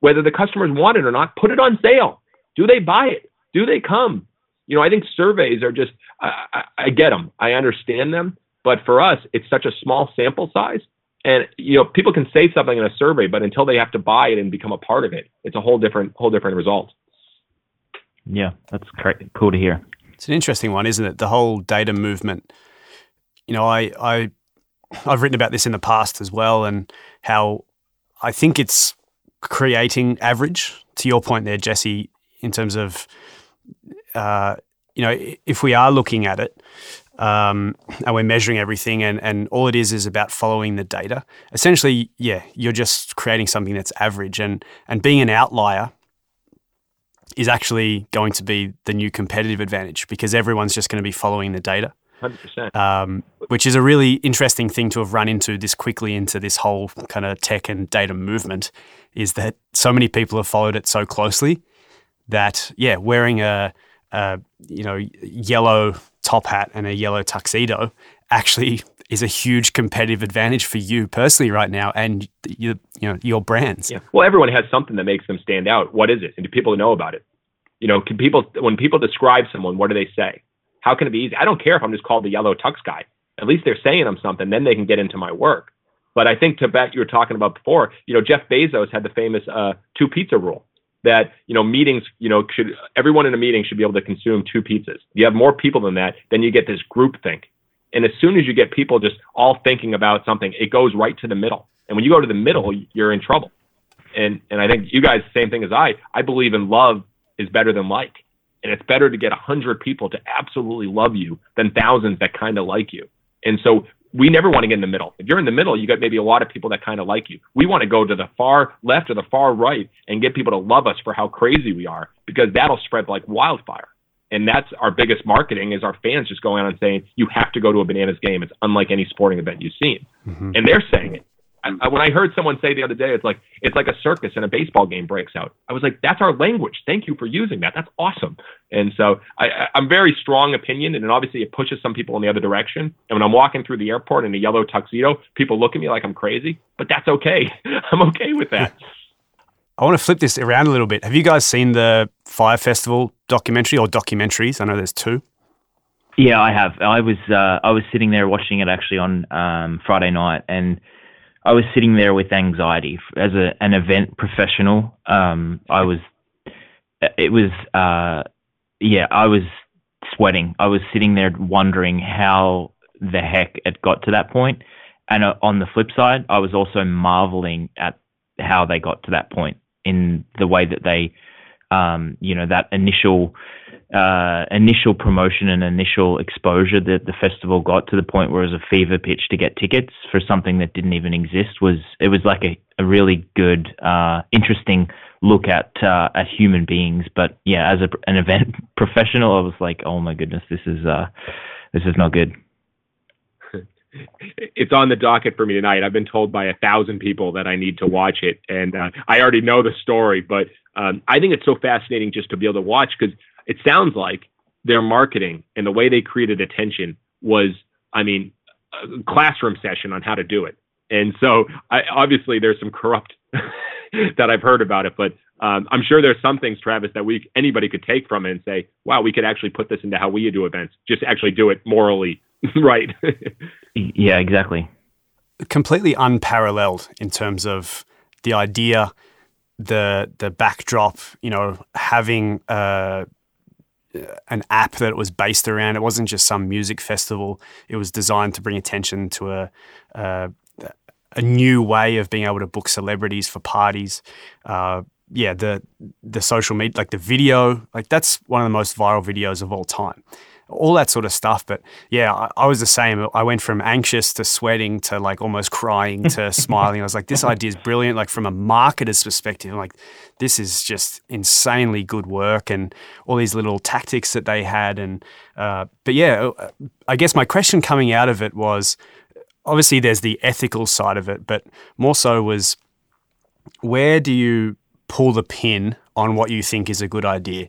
whether the customers want it or not. Put it on sale. Do they buy it? Do they come? You know, I think surveys are just, I, I, I get them, I understand them, but for us, it's such a small sample size. And you know, people can say something in a survey, but until they have to buy it and become a part of it, it's a whole different, whole different result. Yeah, that's great. Cool to hear. It's an interesting one, isn't it? The whole data movement. You know, I, I, I've written about this in the past as well, and how I think it's creating average. To your point there, Jesse, in terms of uh, you know, if we are looking at it um, and we're measuring everything, and, and all it is is about following the data, essentially, yeah, you're just creating something that's average, and and being an outlier is actually going to be the new competitive advantage because everyone's just going to be following the data. 100%. Um, which is a really interesting thing to have run into this quickly into this whole kind of tech and data movement is that so many people have followed it so closely that, yeah, wearing a a you know yellow top hat and a yellow tuxedo actually is a huge competitive advantage for you personally right now and you you know your brands. Yeah. Well, everyone has something that makes them stand out. What is it? And do people know about it? You know, can people when people describe someone, what do they say? How can it be easy? I don't care if I'm just called the yellow tux guy. At least they're saying I'm something. Then they can get into my work. But I think to bet you were talking about before, you know, Jeff Bezos had the famous uh, two pizza rule that you know meetings you know should everyone in a meeting should be able to consume two pizzas. You have more people than that then you get this group think and as soon as you get people just all thinking about something it goes right to the middle. And when you go to the middle you're in trouble. And and i think you guys same thing as i i believe in love is better than like. And it's better to get a hundred people to absolutely love you than thousands that kind of like you. And so we never want to get in the middle. If you're in the middle, you got maybe a lot of people that kind of like you. We want to go to the far left or the far right and get people to love us for how crazy we are because that'll spread like wildfire. And that's our biggest marketing is our fans just going on and saying, you have to go to a bananas game. It's unlike any sporting event you've seen. Mm-hmm. And they're saying it. I, when I heard someone say the other day, it's like it's like a circus and a baseball game breaks out. I was like, that's our language. Thank you for using that. That's awesome. And so I, I'm very strong opinion, and obviously it pushes some people in the other direction. And when I'm walking through the airport in a yellow tuxedo, people look at me like I'm crazy, but that's okay. I'm okay with that. I want to flip this around a little bit. Have you guys seen the Fyre Festival documentary or documentaries? I know there's two. Yeah, I have. I was uh, I was sitting there watching it actually on um, Friday night, and I was sitting there with anxiety as a, an event professional. Um, I was, it was, uh, yeah, I was sweating. I was sitting there wondering how the heck it got to that point. And uh, on the flip side, I was also marveling at how they got to that point in the way that they, um, you know, that initial uh, initial promotion and initial exposure that the festival got to the point where it was a fever pitch to get tickets for something that didn't even exist was it was like a, a really good, uh, interesting look at uh, at human beings. But yeah, as a, an event professional, I was like, oh my goodness, this is uh, this is not good. It's on the docket for me tonight. I've been told by a thousand people that I need to watch it, and uh, I already know the story. But um, I think it's so fascinating just to be able to watch because it sounds like their marketing and the way they created attention was, I mean, a classroom session on how to do it. And so, I, obviously, there's some corrupt that I've heard about it, but um, I'm sure there's some things, Travis, that we anybody could take from it and say, "Wow, we could actually put this into how we do events. Just actually do it morally right." yeah, exactly. Completely unparalleled in terms of the idea, the the backdrop. You know, having. Uh, an app that it was based around. It wasn't just some music festival. It was designed to bring attention to a a, a new way of being able to book celebrities for parties. Uh, yeah, the the social media, like the video, like that's one of the most viral videos of all time all that sort of stuff. But yeah, I, I, was the same. I went from anxious to sweating to like almost crying to smiling. I was like, this idea is brilliant. Like from a marketer's perspective, I'm like, this is just insanely good work and all these little tactics that they had. And, uh, but yeah, uh, I guess my question coming out of it was obviously there's the ethical side of it, but more so was where do you pull the pin on what you think is a good idea?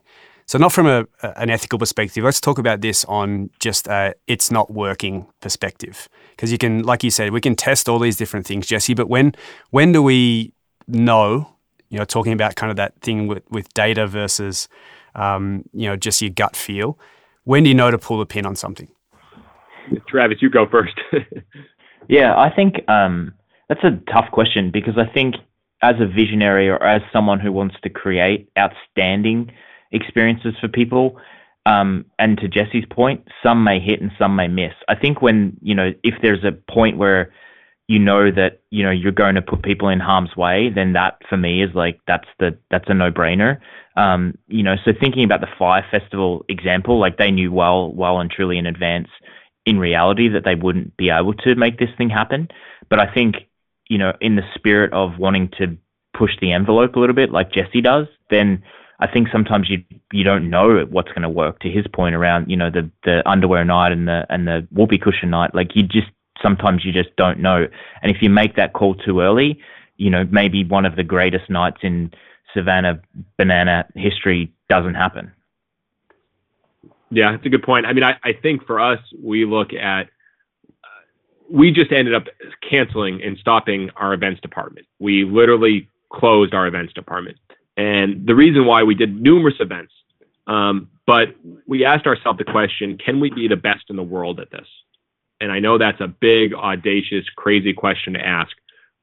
So, not from a, an ethical perspective. Let's talk about this on just a it's not working perspective, because you can, like you said, we can test all these different things, Jesse. But when when do we know? You know, talking about kind of that thing with, with data versus, um, you know, just your gut feel. When do you know to pull the pin on something? Travis, you go first. yeah, I think um, that's a tough question because I think as a visionary or as someone who wants to create outstanding experiences for people. Um, and to Jesse's point, some may hit and some may miss. I think when, you know, if there's a point where you know that, you know, you're going to put people in harm's way, then that for me is like, that's the, that's a no brainer. Um, you know, so thinking about the Fyre Festival example, like they knew well, well and truly in advance in reality that they wouldn't be able to make this thing happen. But I think, you know, in the spirit of wanting to push the envelope a little bit like Jesse does, then I think sometimes you you don't know what's going to work. To his point around, you know, the the underwear night and the and the whoopee cushion night, like you just sometimes you just don't know. And if you make that call too early, you know, maybe one of the greatest nights in Savannah banana history doesn't happen. Yeah, that's a good point. I mean, I, I think for us, we look at uh, we just ended up canceling and stopping our events department. We literally closed our events department. And the reason why we did numerous events, um, but we asked ourselves the question can we be the best in the world at this? And I know that's a big, audacious, crazy question to ask,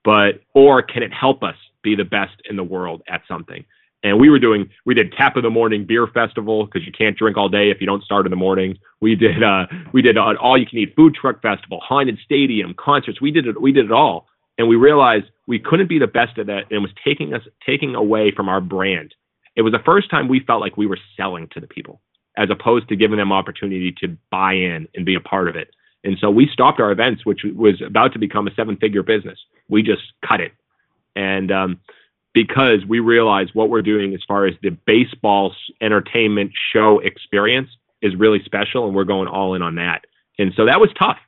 but, or can it help us be the best in the world at something? And we were doing, we did Tap of the Morning Beer Festival because you can't drink all day if you don't start in the morning. We did, uh, we did an all you can eat food truck festival, Haunted Stadium, concerts. We did it, we did it all and we realized we couldn't be the best at that and it was taking us taking away from our brand. It was the first time we felt like we were selling to the people as opposed to giving them opportunity to buy in and be a part of it. And so we stopped our events which was about to become a seven figure business. We just cut it. And um, because we realized what we're doing as far as the baseball entertainment show experience is really special and we're going all in on that. And so that was tough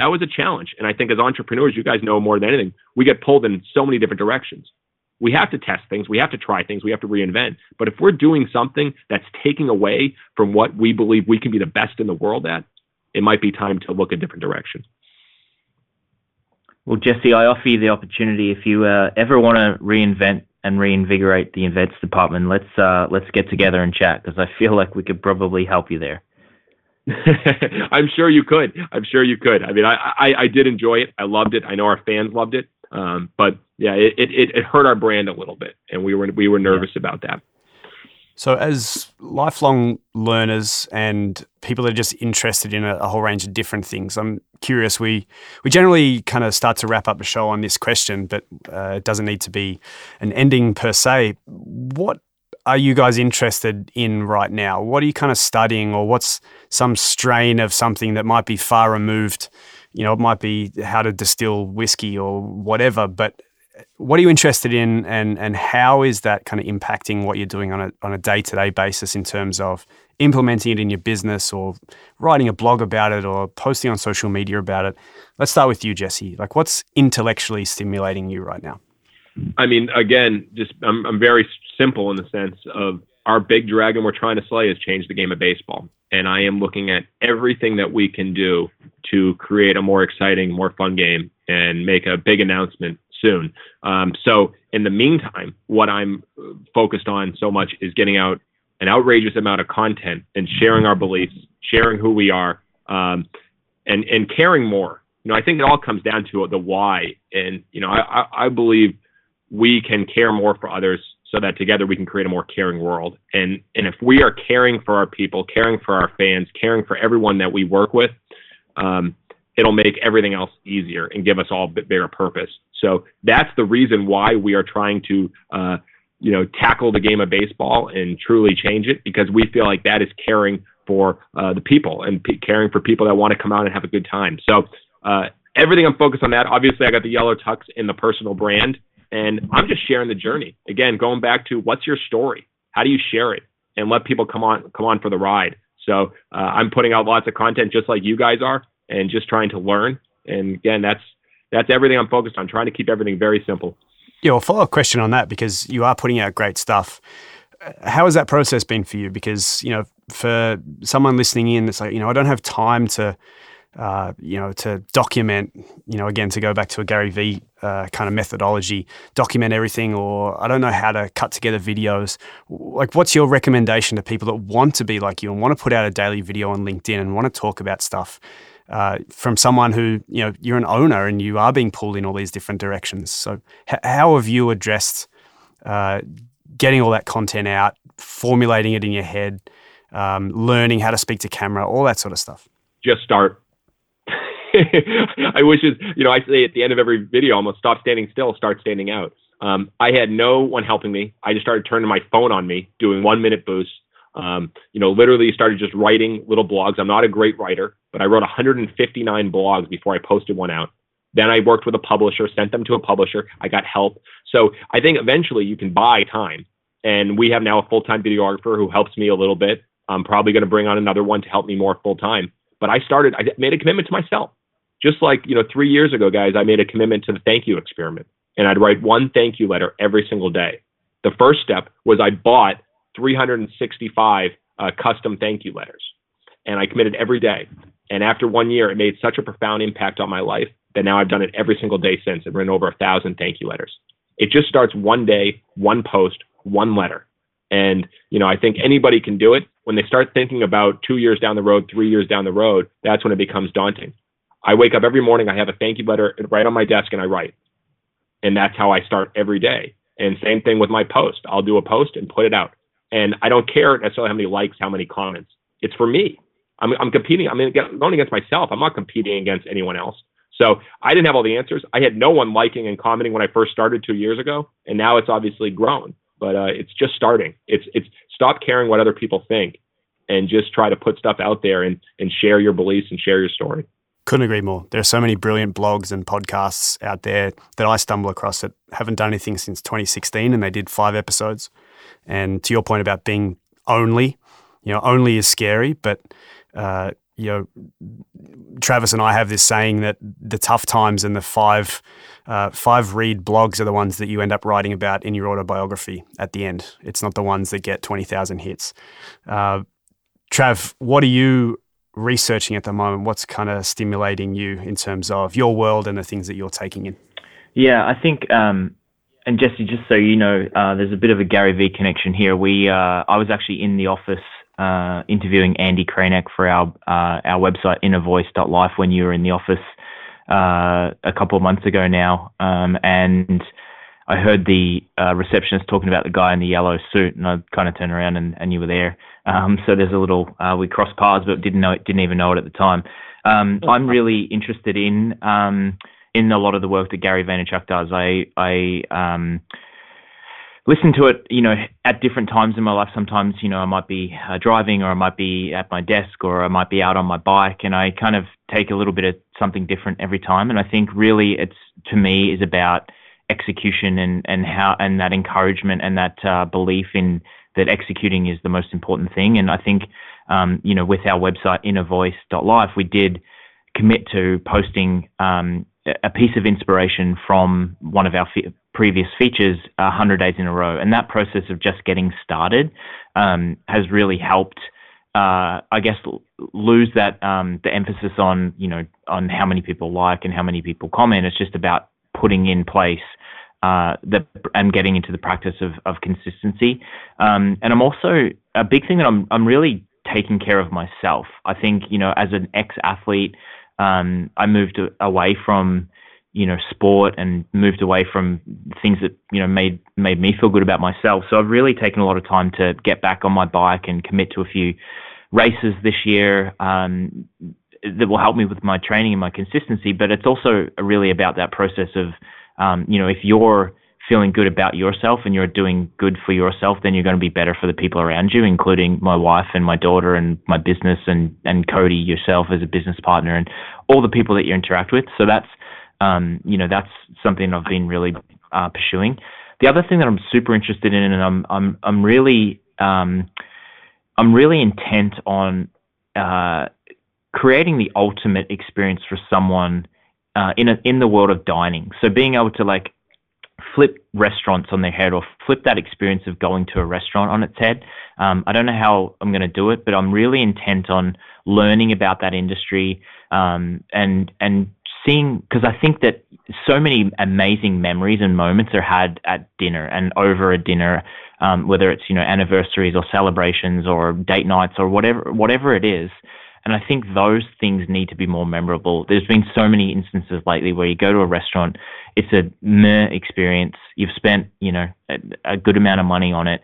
that was a challenge. And I think as entrepreneurs, you guys know more than anything, we get pulled in so many different directions. We have to test things, we have to try things, we have to reinvent. But if we're doing something that's taking away from what we believe we can be the best in the world at, it might be time to look a different direction. Well, Jesse, I offer you the opportunity if you uh, ever want to reinvent and reinvigorate the events department, let's uh, let's get together and chat because I feel like we could probably help you there. I'm sure you could. I'm sure you could. I mean, I, I, I did enjoy it. I loved it. I know our fans loved it. Um, but yeah, it, it, it hurt our brand a little bit, and we were we were nervous yeah. about that. So, as lifelong learners and people that are just interested in a, a, whole range of different things, I'm curious. We we generally kind of start to wrap up a show on this question, but uh, it doesn't need to be an ending per se. What are you guys interested in right now? What are you kind of studying, or what's some strain of something that might be far removed? You know, it might be how to distill whiskey or whatever, but what are you interested in and and how is that kind of impacting what you're doing on a on a day-to-day basis in terms of implementing it in your business or writing a blog about it or posting on social media about it let's start with you jesse like what's intellectually stimulating you right now i mean again just i'm, I'm very simple in the sense of our big dragon we're trying to slay is change the game of baseball and i am looking at everything that we can do to create a more exciting more fun game and make a big announcement soon. Um, so in the meantime, what I'm focused on so much is getting out an outrageous amount of content and sharing our beliefs, sharing who we are, um, and and caring more. You know, I think it all comes down to the why. And you know, I, I believe we can care more for others so that together we can create a more caring world. And and if we are caring for our people, caring for our fans, caring for everyone that we work with, um, it'll make everything else easier and give us all a bit bigger purpose. So that's the reason why we are trying to, uh, you know, tackle the game of baseball and truly change it because we feel like that is caring for uh, the people and p- caring for people that want to come out and have a good time. So uh, everything I'm focused on that. Obviously, I got the yellow tux in the personal brand, and I'm just sharing the journey. Again, going back to what's your story? How do you share it and let people come on come on for the ride? So uh, I'm putting out lots of content just like you guys are, and just trying to learn. And again, that's that's everything I'm focused on, trying to keep everything very simple. Yeah, well, follow up question on that because you are putting out great stuff. How has that process been for you? Because, you know, for someone listening in, it's like, you know, I don't have time to, uh, you know, to document, you know, again, to go back to a Gary Vee uh, kind of methodology, document everything, or I don't know how to cut together videos. Like, what's your recommendation to people that want to be like you and want to put out a daily video on LinkedIn and want to talk about stuff? uh, from someone who you know you're an owner and you are being pulled in all these different directions. So h- how have you addressed uh, getting all that content out, formulating it in your head, um, learning how to speak to camera, all that sort of stuff? Just start. I wish it, you know, I say at the end of every video, almost stop standing still, start standing out. Um, I had no one helping me. I just started turning my phone on me, doing one minute boosts, um, you know, literally started just writing little blogs. I'm not a great writer, but I wrote 159 blogs before I posted one out. Then I worked with a publisher, sent them to a publisher. I got help. So I think eventually you can buy time. And we have now a full time videographer who helps me a little bit. I'm probably going to bring on another one to help me more full time. But I started, I made a commitment to myself. Just like, you know, three years ago, guys, I made a commitment to the thank you experiment. And I'd write one thank you letter every single day. The first step was I bought 365 uh, custom thank you letters. And I committed every day. And after one year, it made such a profound impact on my life that now I've done it every single day since and written over a thousand thank you letters. It just starts one day, one post, one letter. And, you know, I think anybody can do it. When they start thinking about two years down the road, three years down the road, that's when it becomes daunting. I wake up every morning, I have a thank you letter right on my desk and I write. And that's how I start every day. And same thing with my post. I'll do a post and put it out. And I don't care necessarily how many likes, how many comments. It's for me. I'm, I'm competing. I'm going against myself. I'm not competing against anyone else. So I didn't have all the answers. I had no one liking and commenting when I first started two years ago, and now it's obviously grown. But uh, it's just starting. It's it's stop caring what other people think, and just try to put stuff out there and and share your beliefs and share your story. Couldn't agree more. There are so many brilliant blogs and podcasts out there that I stumble across that haven't done anything since 2016, and they did five episodes. And to your point about being only, you know, only is scary, but uh, you know, Travis and I have this saying that the tough times and the five uh, five read blogs are the ones that you end up writing about in your autobiography at the end. It's not the ones that get twenty thousand hits. Uh, Trav, what are you researching at the moment? What's kind of stimulating you in terms of your world and the things that you're taking in? Yeah, I think, um, and Jesse, just so you know, uh, there's a bit of a Gary Vee connection here. We, uh, I was actually in the office uh, interviewing Andy Krainak for our uh, our website innervoice.life when you were in the office uh, a couple of months ago now, um, and I heard the uh, receptionist talking about the guy in the yellow suit, and I kind of turned around and, and you were there. Um, so there's a little uh, we crossed paths, but didn't know it, didn't even know it at the time. Um, I'm really interested in um, in a lot of the work that Gary Vaynerchuk does. I I um, listen to it, you know, at different times in my life. Sometimes, you know, I might be uh, driving, or I might be at my desk, or I might be out on my bike, and I kind of take a little bit of something different every time. And I think really, it's to me is about execution and and how and that encouragement and that uh, belief in that executing is the most important thing. And I think, um, you know, with our website innervoice.life, we did commit to posting um, a piece of inspiration from one of our previous features 100 days in a row. And that process of just getting started um, has really helped, uh, I guess, lose that um, the emphasis on, you know, on how many people like and how many people comment. It's just about putting in place uh, the and getting into the practice of of consistency. Um, and I'm also a big thing that I'm I'm really taking care of myself. I think you know as an ex athlete, um, I moved away from you know sport and moved away from things that you know made made me feel good about myself. So I've really taken a lot of time to get back on my bike and commit to a few races this year. Um, that will help me with my training and my consistency, but it's also really about that process of um, you know, if you're feeling good about yourself and you're doing good for yourself, then you're going to be better for the people around you, including my wife and my daughter and my business and, and Cody yourself as a business partner and all the people that you interact with. So that's, um, you know, that's something I've been really uh, pursuing. The other thing that I'm super interested in, and I'm, I'm, I'm really, um, I'm really intent on uh, creating the ultimate experience for someone uh, in a, in the world of dining. So being able to like flip restaurants on their head or flip that experience of going to a restaurant on its head. Um, I don't know how I'm going to do it, but I'm really intent on learning about that industry um, and and seeing because I think that so many amazing memories and moments are had at dinner and over a dinner, um, whether it's you know anniversaries or celebrations or date nights or whatever whatever it is. And I think those things need to be more memorable. There's been so many instances lately where you go to a restaurant, it's a meh experience. You've spent, you know, a, a good amount of money on it,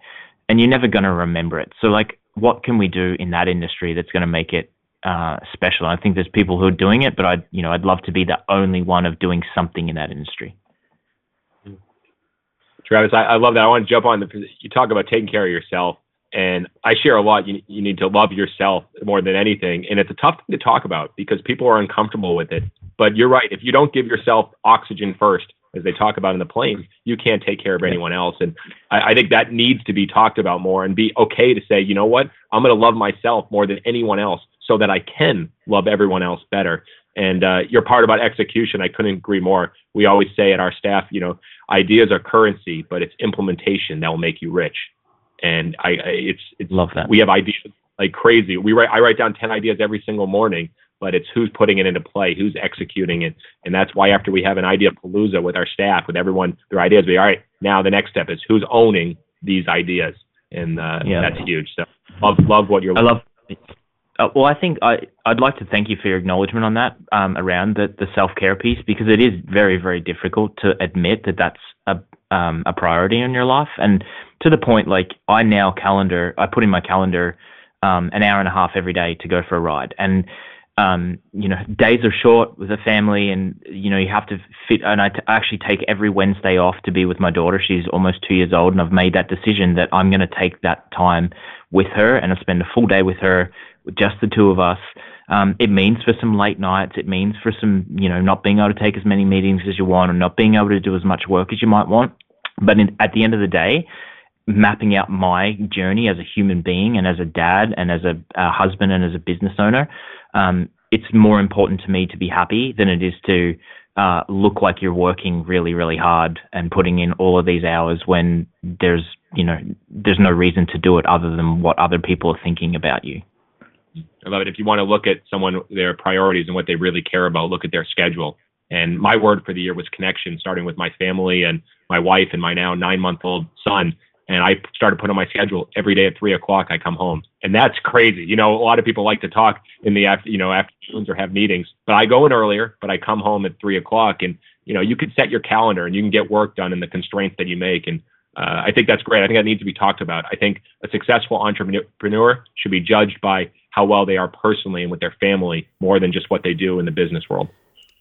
and you're never going to remember it. So, like, what can we do in that industry that's going to make it uh, special? I think there's people who are doing it, but I'd, you know, I'd love to be the only one of doing something in that industry. Travis, I, I love that. I want to jump on the. You talk about taking care of yourself and I share a lot. You, you need to love yourself more than anything. And it's a tough thing to talk about because people are uncomfortable with it. But you're right. If you don't give yourself oxygen first, as they talk about in the plane, you can't take care of anyone else. And I, I think that needs to be talked about more and be okay to say, you know what, I'm going to love myself more than anyone else so that I can love everyone else better. And uh, your part about execution, I couldn't agree more. We always say at our staff, you know, ideas are currency, but it's implementation that will make you rich and I, I it's it's love that we have ideas like crazy. We write I write down ten ideas every single morning, but it's who's putting it into play, who's executing it, and that's why after we have an idea palooza with our staff, with everyone their ideas, we all right. Now the next step is who's owning these ideas, and uh, yeah. that's huge. So love love what you're. I love. Uh, well, I think I I'd like to thank you for your acknowledgement on that um, around the the self care piece because it is very very difficult to admit that that's a um, a priority in your life. And to the point, like I now calendar, I put in my calendar um, an hour and a half every day to go for a ride. And um, you know, days are short with a family, and you know you have to fit. And I actually take every Wednesday off to be with my daughter. She's almost two years old, and I've made that decision that I'm going to take that time with her, and I spend a full day with her, just the two of us. Um, it means for some late nights. It means for some, you know, not being able to take as many meetings as you want, or not being able to do as much work as you might want. But in, at the end of the day, mapping out my journey as a human being and as a dad and as a, a husband and as a business owner, um, it's more important to me to be happy than it is to uh, look like you're working really, really hard and putting in all of these hours when there's, you know, there's no reason to do it other than what other people are thinking about you. I love it. If you want to look at someone, their priorities and what they really care about, look at their schedule. And my word for the year was connection, starting with my family and my wife and my now nine month old son. And I started putting on my schedule every day at three o'clock. I come home, and that's crazy. You know, a lot of people like to talk in the after, you know, afternoons or have meetings, but I go in earlier. But I come home at three o'clock, and you know, you can set your calendar and you can get work done in the constraints that you make. And uh, I think that's great. I think that needs to be talked about. I think a successful entrepreneur should be judged by how well they are personally and with their family more than just what they do in the business world.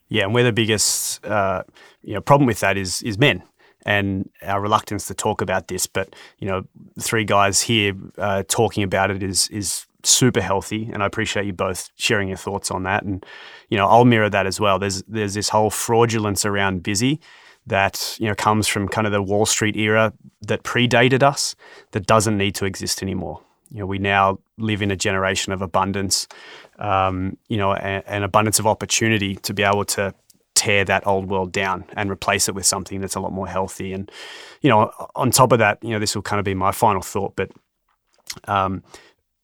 Yeah, and where the biggest uh, you know problem with that is is men and our reluctance to talk about this. But you know, three guys here uh, talking about it is is super healthy, and I appreciate you both sharing your thoughts on that. And you know, I'll mirror that as well. There's there's this whole fraudulence around busy that you know comes from kind of the Wall Street era that predated us that doesn't need to exist anymore. You know, we now live in a generation of abundance, um, you know, an abundance of opportunity to be able to tear that old world down and replace it with something that's a lot more healthy. And, you know, on top of that, you know, this will kind of be my final thought, but um,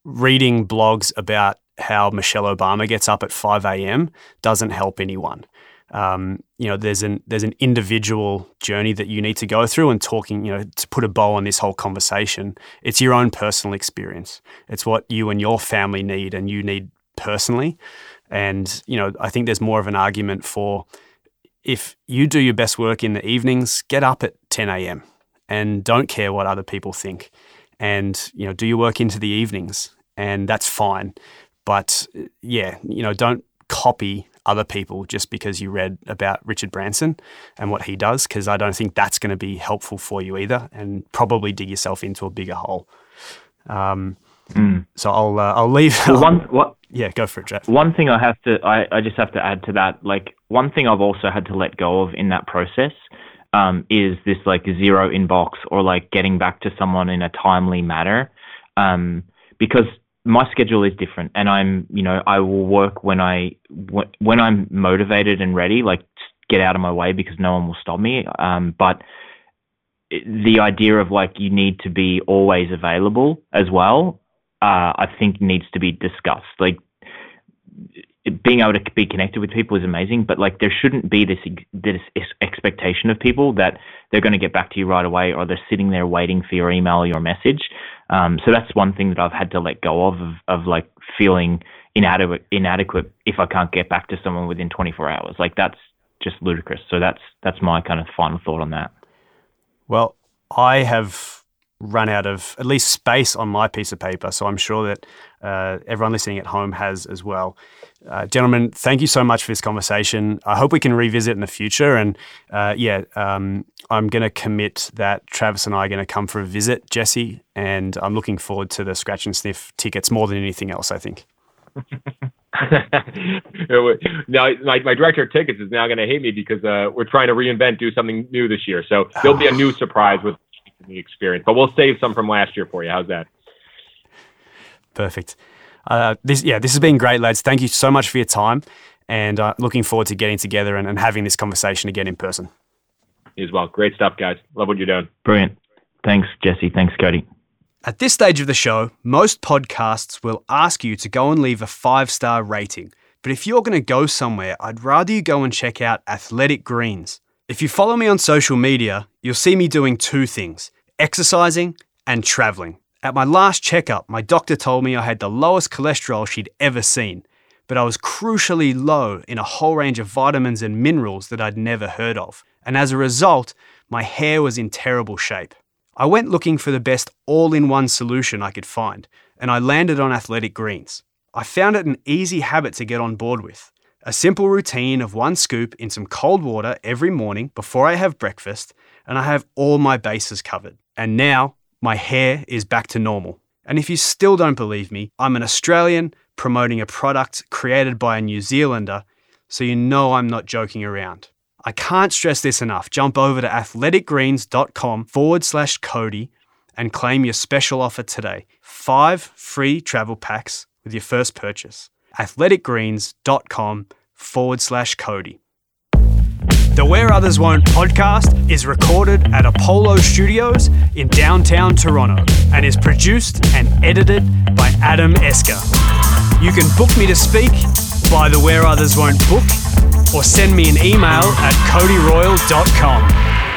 reading blogs about how Michelle Obama gets up at 5 a.m. doesn't help anyone. Um, you know, there's an there's an individual journey that you need to go through, and talking, you know, to put a bow on this whole conversation, it's your own personal experience. It's what you and your family need, and you need personally. And, you know, I think there's more of an argument for if you do your best work in the evenings, get up at 10 a.m. and don't care what other people think. And, you know, do your work into the evenings and that's fine. But yeah, you know, don't copy other people just because you read about Richard Branson and what he does, because I don't think that's going to be helpful for you either, and probably dig yourself into a bigger hole. Um, mm. So I'll uh, I'll leave. Well, one what yeah, go for it, Jeff. One thing I have to, I, I just have to add to that, like one thing I've also had to let go of in that process um, is this like zero inbox or like getting back to someone in a timely manner, um, because my schedule is different, and I'm, you know, I will work when I when I'm motivated and ready, like get out of my way because no one will stop me. Um, but the idea of like you need to be always available as well uh, I think needs to be discussed. Like being able to be connected with people is amazing, but like there shouldn't be this this expectation of people that they're going to get back to you right away, or they're sitting there waiting for your email or your message. Um, so that's one thing that I've had to let go of, of, of like feeling inadequate inadequate if I can't get back to someone within 24 hours. Like that's just ludicrous. So that's that's my kind of final thought on that. Well, I have run out of at least space on my piece of paper. So I'm sure that uh, everyone listening at home has as well. Uh, gentlemen, thank you so much for this conversation. I hope we can revisit in the future. And uh, yeah, um, I'm going to commit that Travis and I are going to come for a visit, Jesse. And I'm looking forward to the scratch and sniff tickets more than anything else, I think. now, my, my director of tickets is now going to hate me because uh, we're trying to reinvent, do something new this year. So there'll be a new surprise with the experience. But we'll save some from last year for you. How's that? Perfect. Uh, this yeah, this has been great, lads. Thank you so much for your time, and uh, looking forward to getting together and, and having this conversation again in person. as well. Great stuff, guys. Love what you're doing. Brilliant. Thanks, Jesse. Thanks, Cody. At this stage of the show, most podcasts will ask you to go and leave a five star rating. But if you're going to go somewhere, I'd rather you go and check out Athletic Greens. If you follow me on social media, you'll see me doing two things exercising and traveling. At my last checkup, my doctor told me I had the lowest cholesterol she'd ever seen, but I was crucially low in a whole range of vitamins and minerals that I'd never heard of. And as a result, my hair was in terrible shape. I went looking for the best all in one solution I could find, and I landed on Athletic Greens. I found it an easy habit to get on board with. A simple routine of one scoop in some cold water every morning before I have breakfast, and I have all my bases covered. And now my hair is back to normal. And if you still don't believe me, I'm an Australian promoting a product created by a New Zealander, so you know I'm not joking around. I can't stress this enough. Jump over to athleticgreens.com forward slash Cody and claim your special offer today. Five free travel packs with your first purchase. athleticgreens.com forward slash Cody. The Where Others Won't podcast is recorded at Apollo Studios in downtown Toronto and is produced and edited by Adam Esker. You can book me to speak by the Where Others Won't book or send me an email at codyroyle.com.